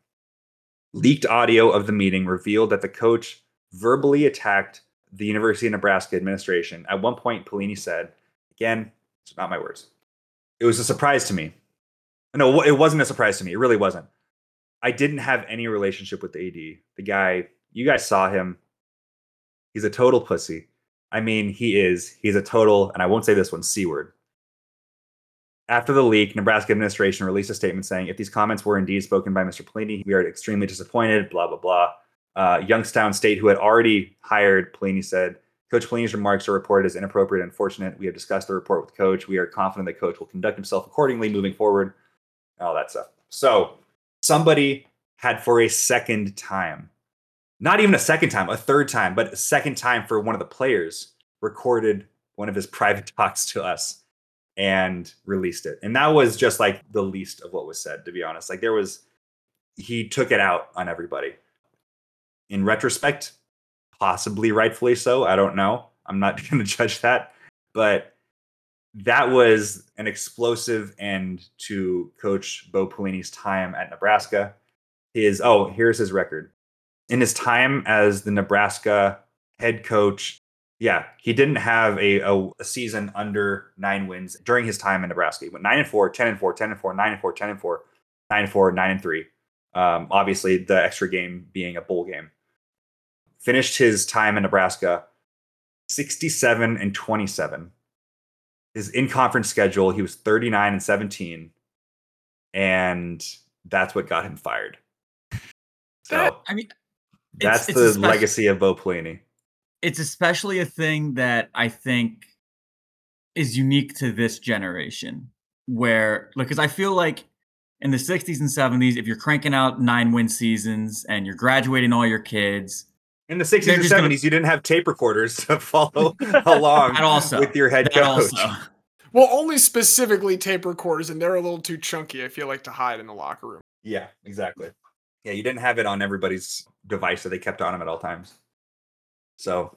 leaked audio of the meeting revealed that the coach verbally attacked the University of Nebraska administration. At one point, Pelini said, again, it's not my words. It was a surprise to me. No, it wasn't a surprise to me. It really wasn't. I didn't have any relationship with the AD. The guy, you guys saw him. He's a total pussy. I mean, he is. He's a total, and I won't say this one, C word. After the leak, Nebraska administration released a statement saying, if these comments were indeed spoken by Mr. Pelini, we are extremely disappointed, blah, blah, blah. Uh, Youngstown State, who had already hired Pelini, said, Coach Pelini's remarks are reported as inappropriate and unfortunate. We have discussed the report with Coach. We are confident that Coach will conduct himself accordingly moving forward, all that stuff. So somebody had for a second time not even a second time, a third time, but a second time for one of the players recorded one of his [laughs] private talks to us and released it. And that was just like the least of what was said, to be honest. Like there was, he took it out on everybody. In retrospect, possibly rightfully so. I don't know. I'm not [laughs] going to judge that. But that was an explosive end to Coach Bo Pelini's time at Nebraska. His, oh, here's his record in his time as the Nebraska head coach, yeah, he didn't have a, a, a, season under nine wins during his time in Nebraska. He went nine and four, 10 and four, 10 and four, nine and four, 10 and four, nine and four, nine and three. Um, obviously, the extra game being a bowl game. Finished his time in Nebraska 67 and 27. His in conference schedule, he was 39 and 17. And that's what got him fired. So, that, I mean, that's it's, it's the legacy of Bo Pelini. It's especially a thing that I think is unique to this generation, where because I feel like in the 60s and 70s, if you're cranking out nine win seasons and you're graduating all your kids, In the 60s and just gonna- 70s, you didn't have tape recorders to [laughs] follow [laughs] along also. with your head coach. also. Well, only specifically tape recorders, and they're a little too chunky. I feel like to hide in the locker room. Yeah, exactly. Yeah, you didn't have it on everybody's device that they kept on him at all times. So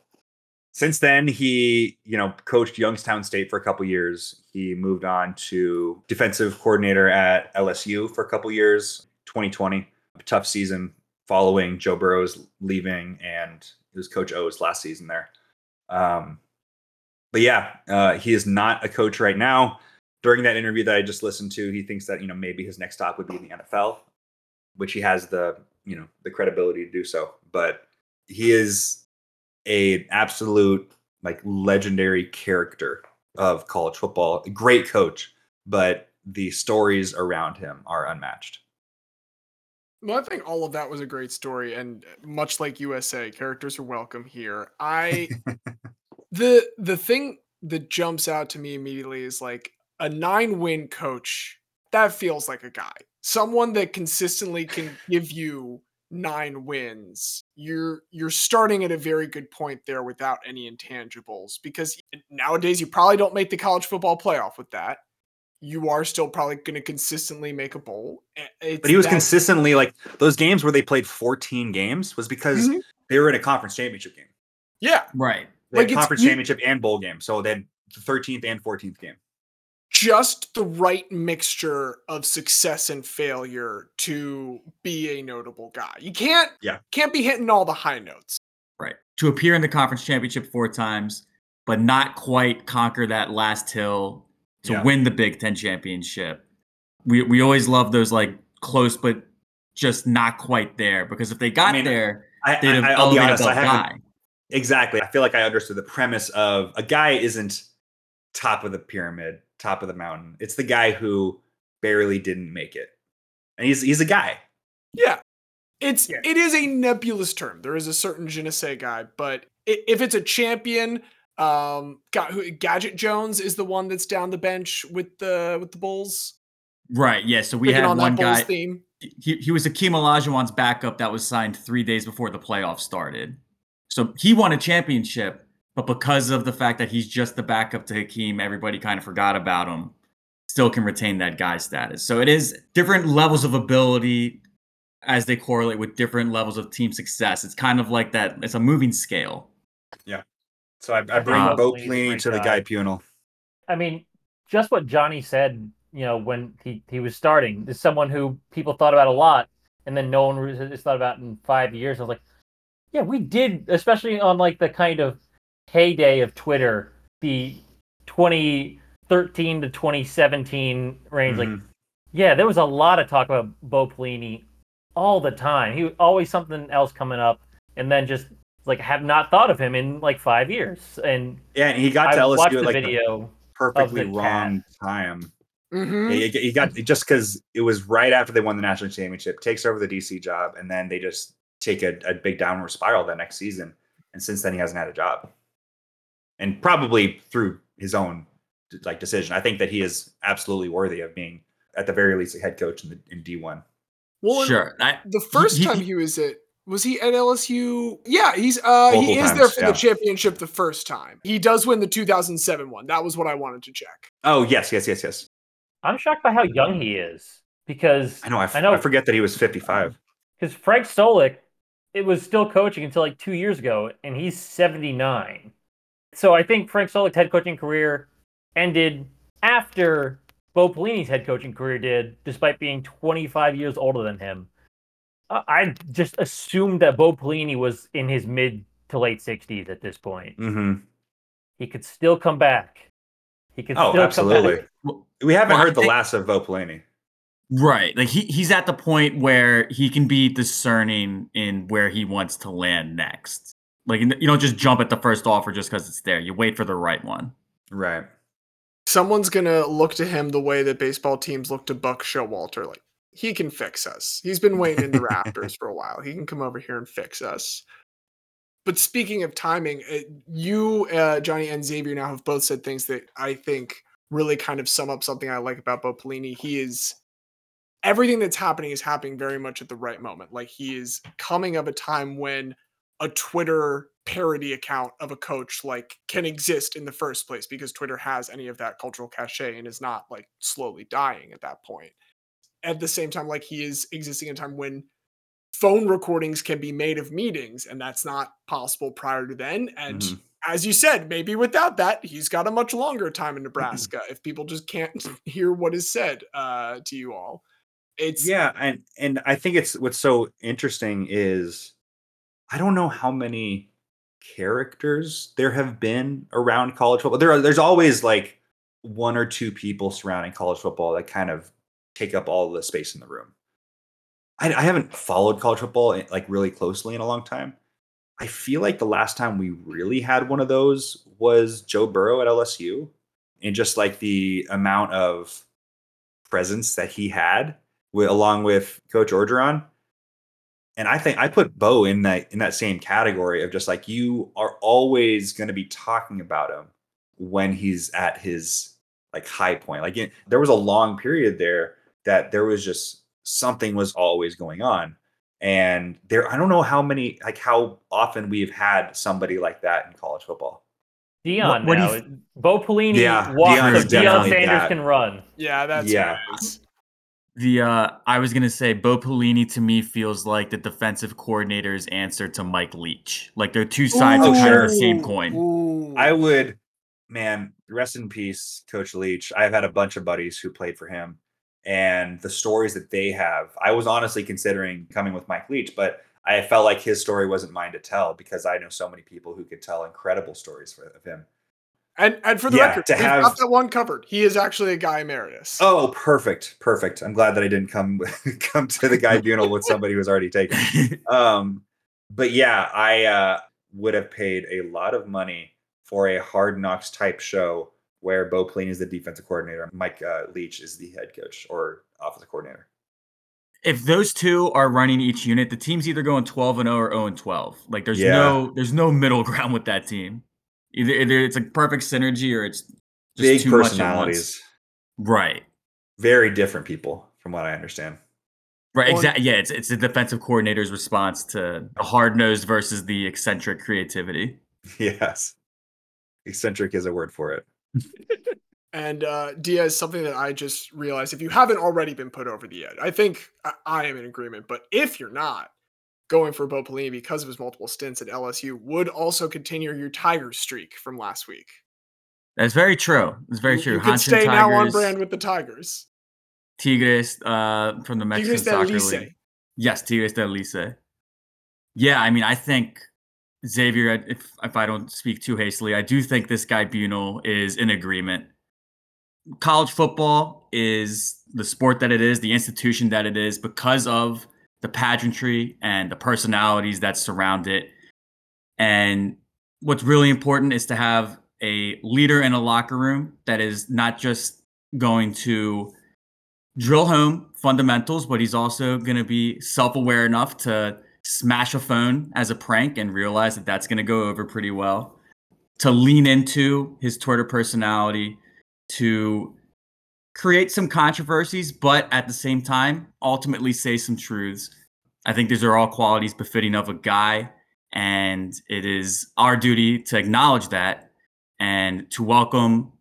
since then, he, you know, coached Youngstown State for a couple years. He moved on to defensive coordinator at LSU for a couple years. 2020, a tough season following Joe Burrow's leaving, and it was Coach O's last season there. Um, but yeah, uh, he is not a coach right now. During that interview that I just listened to, he thinks that you know maybe his next stop would be in the NFL, which he has the you know the credibility to do so. But he is a absolute like legendary character of college football. A great coach, but the stories around him are unmatched. Well, I think all of that was a great story, and uh, much like USA, characters are welcome here. I [laughs] the the thing that jumps out to me immediately is like a nine win coach. That feels like a guy, someone that consistently can give you nine wins. You're you're starting at a very good point there without any intangibles because nowadays you probably don't make the college football playoff with that. You are still probably going to consistently make a bowl. It's But he was that- consistently like those games where they played 14 games was because Mhm. they were in a conference championship game. Yeah, Right. They Like, had it's- conference you- championship and bowl game. So they had the 13th and 14th game. just the right mixture of success and failure to be a notable guy. You can't Yeah. can't be hitting all the high notes. Right. To appear in the conference championship four times, but not quite conquer that last hill to Yeah. win the Big Ten championship. We we always love those like close but just not quite there because if they got mean, there, I, they'd have I, I'll be honest, I haven't guy. exactly. I feel like I understood the premise of a guy isn't top of the pyramid, top of the mountain. It's the guy who barely didn't make it, and he's he's a guy. Yeah. It's Yeah. it is a nebulous term. There is a certain je ne sais guy, but if it's a champion, um, got who Gadget Jones is the one that's down the bench with the with the Bulls. Right. Yeah. So we picking had on one Bulls guy. theme. He, he was Hakeem Olajuwon's backup that was signed three days before the playoffs started. So he won a championship, but because of the fact that he's just the backup to Hakeem, everybody kind of forgot about him. Still can retain that guy status. So it is different levels of ability as they correlate with different levels of team success. It's kind of like that. It's a moving scale. So I, I bring Uh, Bo Please, Pelini to the guy. guy Punal. I mean, just what Johnny said, you know, when he, he was starting, is someone who people thought about a lot, and then no one really has thought about in five years. I was like, yeah, we did, especially on like the kind of heyday of Twitter, the 2013 to 2017 range. Like, Mhm. yeah, there was a lot of talk about Bo Pelini all the time. He was always something else coming up, and then just like have not thought of him in like five years. And Yeah, and he got to I watched LSU the at like the video. perfectly the wrong time. Mm-hmm. He, he got just because it was right after they won the national championship, takes over the DC job, and then they just take a, a big downward spiral that next season. And since then, he hasn't had a job, and probably through his own like decision. I think that he is absolutely worthy of being, at the very least, a head coach in the in D one. Well, sure. I, the first time he was at was he at LSU? Yeah, he's uh he Multiple is there for yeah. the championship the first time. He does win the 2007 one. That was what I wanted to check. Oh yes, yes, yes, yes. I'm shocked by how young he is because I know. I, f- I know. I forget that he was fifty five. because Frank Solich, it was still coaching until like two years ago, and he's 79. So I think Frank Solich's head coaching career ended after Bo Pelini's head coaching career did, despite being 25 years older than him. I I just assumed that Bo Pelini was in his mid to late 60s at this point. Mm-hmm. He could still come back. He could Oh, still absolutely. come back. We haven't Well, I heard the think- last of Bo Pelini. Right. Like he, he's at the point where he can be discerning in where he wants to land next. Like you don't just jump at the first offer just because it's there. You wait for the right one. Right. Someone's gonna look to him the way that baseball teams look to Buck Showalter. Like he can fix us. He's been waiting in the [laughs] rafters for a while. He can come over here and fix us. But speaking of timing, uh, you, uh, Johnny, and Xavier now have both said things that I think really kind of sum up something I like about Bo Pelini. He is everything that's happening is happening very much at the right moment. Like he is coming of a time when a Twitter parody account of a coach like can exist in the first place because Twitter has any of that cultural cachet and is not like slowly dying at that point. At the same time, like he is existing in a time when phone recordings can be made of meetings, and that's not possible prior to then. And Mhm. as you said, maybe without that, he's got a much longer time in Nebraska if people just can't [laughs] hear what is said uh, to you all. It's yeah and and i think it's what's so interesting is i don't know how many characters there have been around college football there are there's always like one or two people surrounding college football that kind of take up all the space in the room i, I haven't followed college football eh, like really closely in a long time i feel like the last time we really had one of those was joe burrow at lsu and just like the amount of presence that he had with, along with Coach Orgeron. And I think I put Bo in that in that same category of just like you are always going to be talking about him when he's at his like high point. Like there was a long period there that there was just something was always going on. And there, I don't know how many, like how often we've had somebody like that in college football. Deion what do now. you Bo Pelini Yeah, walks Deion so is Deion definitely Sanders that. can run. yeah, that's Yeah. what. The uh I was gonna say Bo Pelini to me feels like the defensive coordinator's answer to Mike Leach. Like they're two sides of kind of the same coin. Ooh. I would, man, rest in peace, Coach Leach. I've had a bunch of buddies who played for him, and the stories that they have. I was honestly considering coming with Mike Leach, but I felt like his story wasn't mine to tell because I know so many people who could tell incredible stories for, of him. And and for the Yeah, record, to we've got that one covered. He is actually a guy emeritus. Oh, perfect, perfect. I'm glad that I didn't come [laughs] come to the guy Bunal with somebody who was already taken. [laughs] um but yeah i uh would have paid a lot of money for a hard knocks type show where bo Pelini is the defensive coordinator mike uh, leach is the head coach or offensive coordinator if those two are running each unit, the team's either going 12 and 0 or 0 and 12. Like there's Yeah. no there's no middle [laughs] ground with that team. Either either it's a perfect synergy or it's just big too much personalities Right. very different people from what i understand Right, exactly. Yeah, it's it's the defensive coordinator's response to the hard nosed versus the eccentric creativity. [laughs] yes eccentric is a word for it [laughs] And uh, Diaz, something that I just realized if you haven't already been put over the edge, I think I, I am in agreement. But if you're not, going for Bo Pelini because of his multiple stints at LSU would also continue your Tigers streak from last week. That's very true. It's very you, true. You could Hanshin stay now on brand with the Tigers. Tigres uh, from the Mexican Tigres Soccer League. Yes, Tigres del Licey. Yeah, I mean, I think Xavier. If if I don't speak too hastily, I do think this guy Bunal is in agreement. College football is the sport that it is, the institution that it is, because of the pageantry and the personalities that surround it. And what's really important is to have a leader in a locker room that is not just going to drill home fundamentals, but he's also going to be self aware enough to smash a phone as a prank and realize that that's going to go over pretty well. To lean into his Twitter personality, to create some controversies, but at the same time, ultimately say some truths. I think these are all qualities befitting of a guy, and it is our duty to acknowledge that and to welcome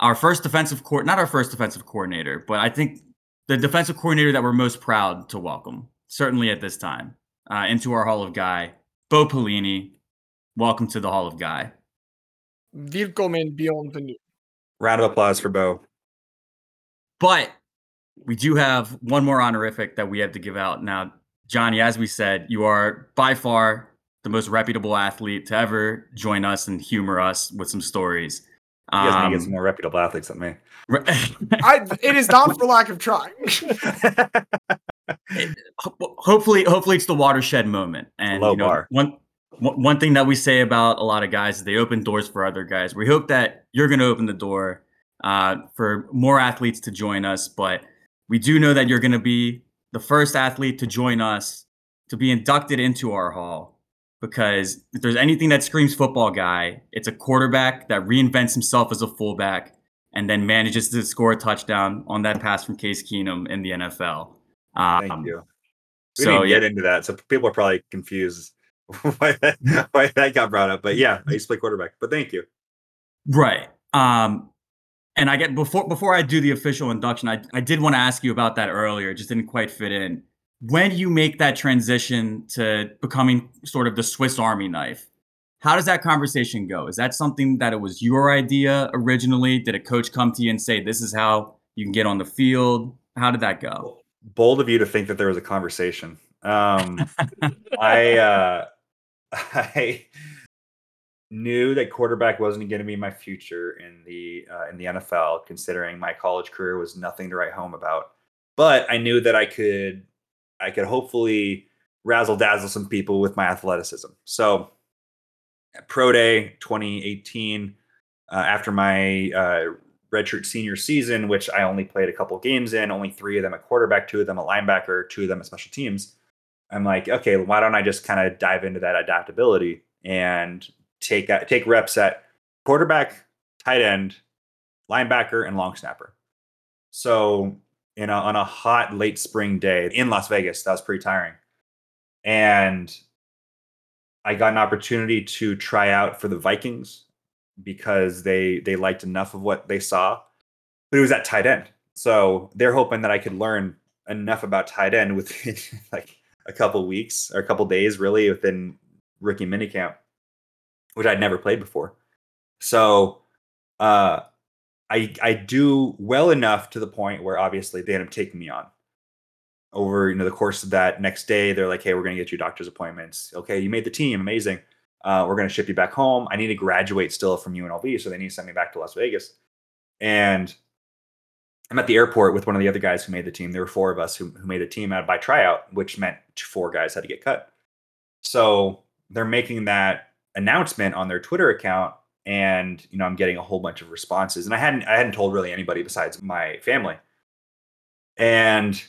our first defensive court, not our first defensive coordinator, but I think the defensive coordinator that we're most proud to welcome, certainly at this time, uh, into our Hall of Guy, Bo Pelini. Welcome to the Hall of Guy. Willkommen bienvenue. round of applause for bo But we do have one more honorific that we have to give out. Now, Johnny, as we said, you are by far the most reputable athlete to ever join us and humor us with some stories. you guys need to Um, get some more reputable athletes than me [laughs] I, it is not for lack of trying. [laughs] ho- hopefully hopefully it's the watershed moment and Low you know, bar. one one one thing that we say about a lot of guys is they open doors for other guys we hope that you're going to open the door uh, for more athletes to join us but we do know that you're going to be the first athlete to join us to be inducted into our hall because if there's anything that screams football guy it's a quarterback that reinvents himself as a fullback and then manages to score a touchdown on that pass from Case Keenum in the NFL. Um, thank you we So didn't yeah, get into that so people are probably confused [laughs] why that, [laughs] why that got brought up. But yeah, I [laughs] used to play quarterback. But thank you. Right. Um, and I get before before I do the official induction, I, I did want to ask you about that earlier. It just didn't quite fit in. When you make that transition to becoming sort of the Swiss Army knife, how does that conversation go? Is that something that it was your idea originally? Did a coach come to you and say, "This is how you can get on the field"? How did that go? Bold of you to think that there was a conversation. Um, I uh, [laughs] I knew that quarterback wasn't going to be my future in the uh, in the NFL, considering my college career was nothing to write home about. But I knew that I could I could hopefully razzle dazzle some people with my athleticism. So at Pro Day 2018, uh, after my uh, redshirt senior season, which I only played a couple games in, only three of them at quarterback, two of them at linebacker, two of them at special teams. I'm like, okay, why don't I just kind of dive into that adaptability and take take reps at quarterback, tight end, linebacker, and long snapper. So, you know, on a hot late spring day in Las Vegas, that was pretty tiring. And I got an opportunity to try out for the Vikings because they they liked enough of what they saw. But it was at tight end. So they're hoping that I could learn enough about tight end within [laughs] like a couple weeks or a couple days, really, within rookie minicamp which I'd never played before. So uh, I I do well enough to the point where obviously they end up taking me on. Over you know the course of that next day, they're like, "Hey, we're going to get you doctor's appointments. Okay, you made the team, amazing. Uh, we're going to ship you back home. I need to graduate still from UNLV, so they need to send me back to Las Vegas." And I'm at the airport with one of the other guys who made the team. There were four of us who, who made the team out by tryout, which meant four guys had to get cut. So they're making that announcement on their Twitter account and you know I'm getting a whole bunch of responses and I hadn't I hadn't told really anybody besides my family. And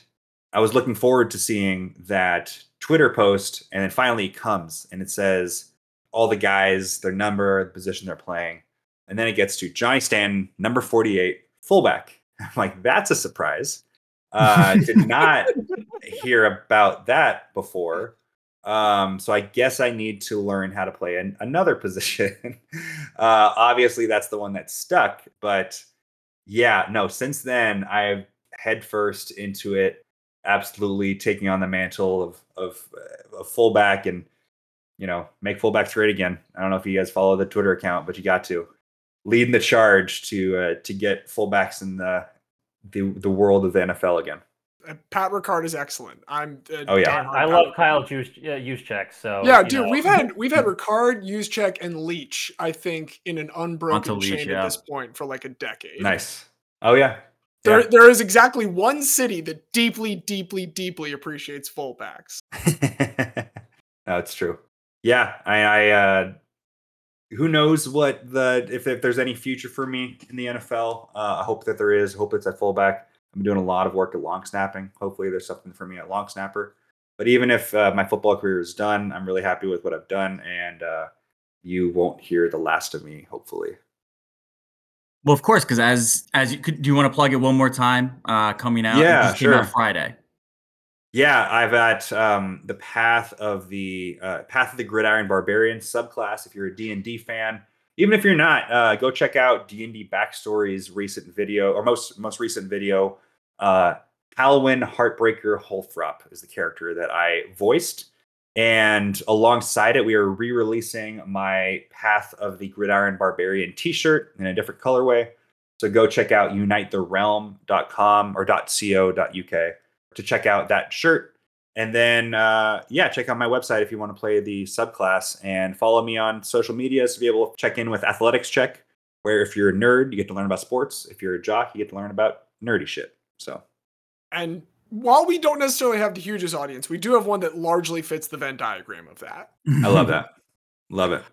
I was looking forward to seeing that Twitter post and then finally it comes and it says all the guys, their number, the position they're playing. And then it gets to Johnny Stanton, number 48, fullback. [laughs] I'm like, that's a surprise. Uh, [laughs] did not hear about that before. Um, so I guess I need to learn how to play an, another [laughs] position. uh, obviously, that's the one that's stuck. But yeah, no. Since then, I've headfirst into it, absolutely taking on the mantle of of uh, a fullback and you know make fullbacks great again. I don't know if you guys follow the Twitter account, but you got to leading the charge to uh, to get fullbacks in the the the world of the NFL again. Uh, Pat Ricard is excellent. I'm. Uh, Oh, yeah. And I love Kyle Juice uh, Juszczyk. So Yeah, you dude, know. we've had we've had [laughs] Ricard, Juszczyk, and Leach. I think in an unbroken Leach, chain yeah. at this point for like a decade. Nice. Oh yeah. There, Yeah. there is exactly one city that deeply, deeply, deeply appreciates fullbacks. [laughs] no, true. Yeah, I, I uh, who knows what the if, if there's any future for me in the NFL. Uh, I hope that there is. I hope it's at fullback. I'm doing a lot of work at long snapping. Hopefully, there's something for me at long snapper. But even if uh, my football career is done, I'm really happy with what I've done, and uh, you won't hear the last of me. Hopefully. Well, of course, because as as you could, do you want to plug it one more time? Uh, coming out, Yeah, came out sure. Friday. Yeah, I've at um, the path of the uh, path of the gridiron barbarian subclass. If you're a D and D fan, even if you're not, uh, go check out D and D backstories recent video or most most recent video. Uh, Heartbreaker Holthrop is the character that I voiced, and alongside it, we are re-releasing my Path of the Gridiron Barbarian T-shirt in a different colorway. So go check out unitetherealm.com or .co.uk to check out that shirt. And then, uh, yeah, check out my website if you want to play the subclass and follow me on social media to be able to check in with Athletics Check, where if you're a nerd, you get to learn about sports. If you're a jock, you get to learn about nerdy shit. So, And while we don't necessarily have the hugest audience, we do have one that largely fits the Venn diagram of that. I love that. love it.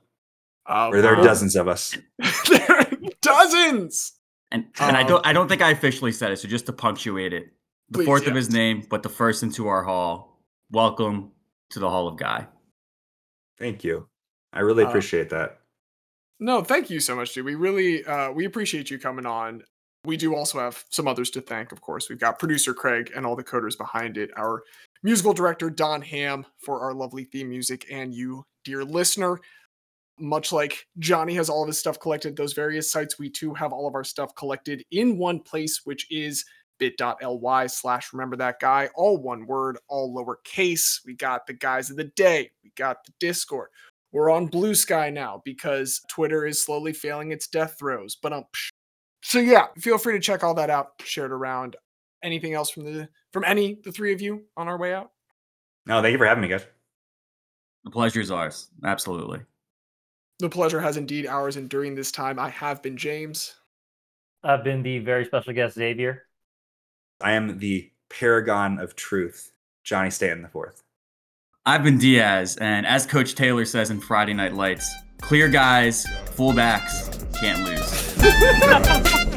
Uh, Where there are wow. dozens of us. [laughs] there are dozens. And and I Um, don't I don't think I officially said it, so just to punctuate it, the Please, fourth of his name, but the first into our hall. Welcome to the Hall of Guy. Thank you. I really Uh, appreciate that. No, thank you so much, dude. We really uh we appreciate you coming on. We do also have some others to thank, of course. We've got producer Craig and all the coders behind it, our musical director Don Ham for our lovely theme music, and you, dear listener. Much like Johnny has all of his stuff collected those various sites, we too have all of our stuff collected in one place, which is bit.ly slash remember that guy, all one word, all lowercase. We got the guys of the day, we got the Discord. We're on Blue Sky now because Twitter is slowly failing its death throes. But um, so yeah, feel free to check all that out, share it around. Anything else from the from any the three of you on our way out? No, thank you for having me, guys. The pleasure is ours. Absolutely. The pleasure has indeed ours, and during this time, I have been James. I've been the very special guest Xavier. I am the paragon of truth, Johnny Stanton the fourth. I've been Diaz, and as Coach Taylor says in Friday Night Lights, clear guys, full backs, can't lose. [laughs]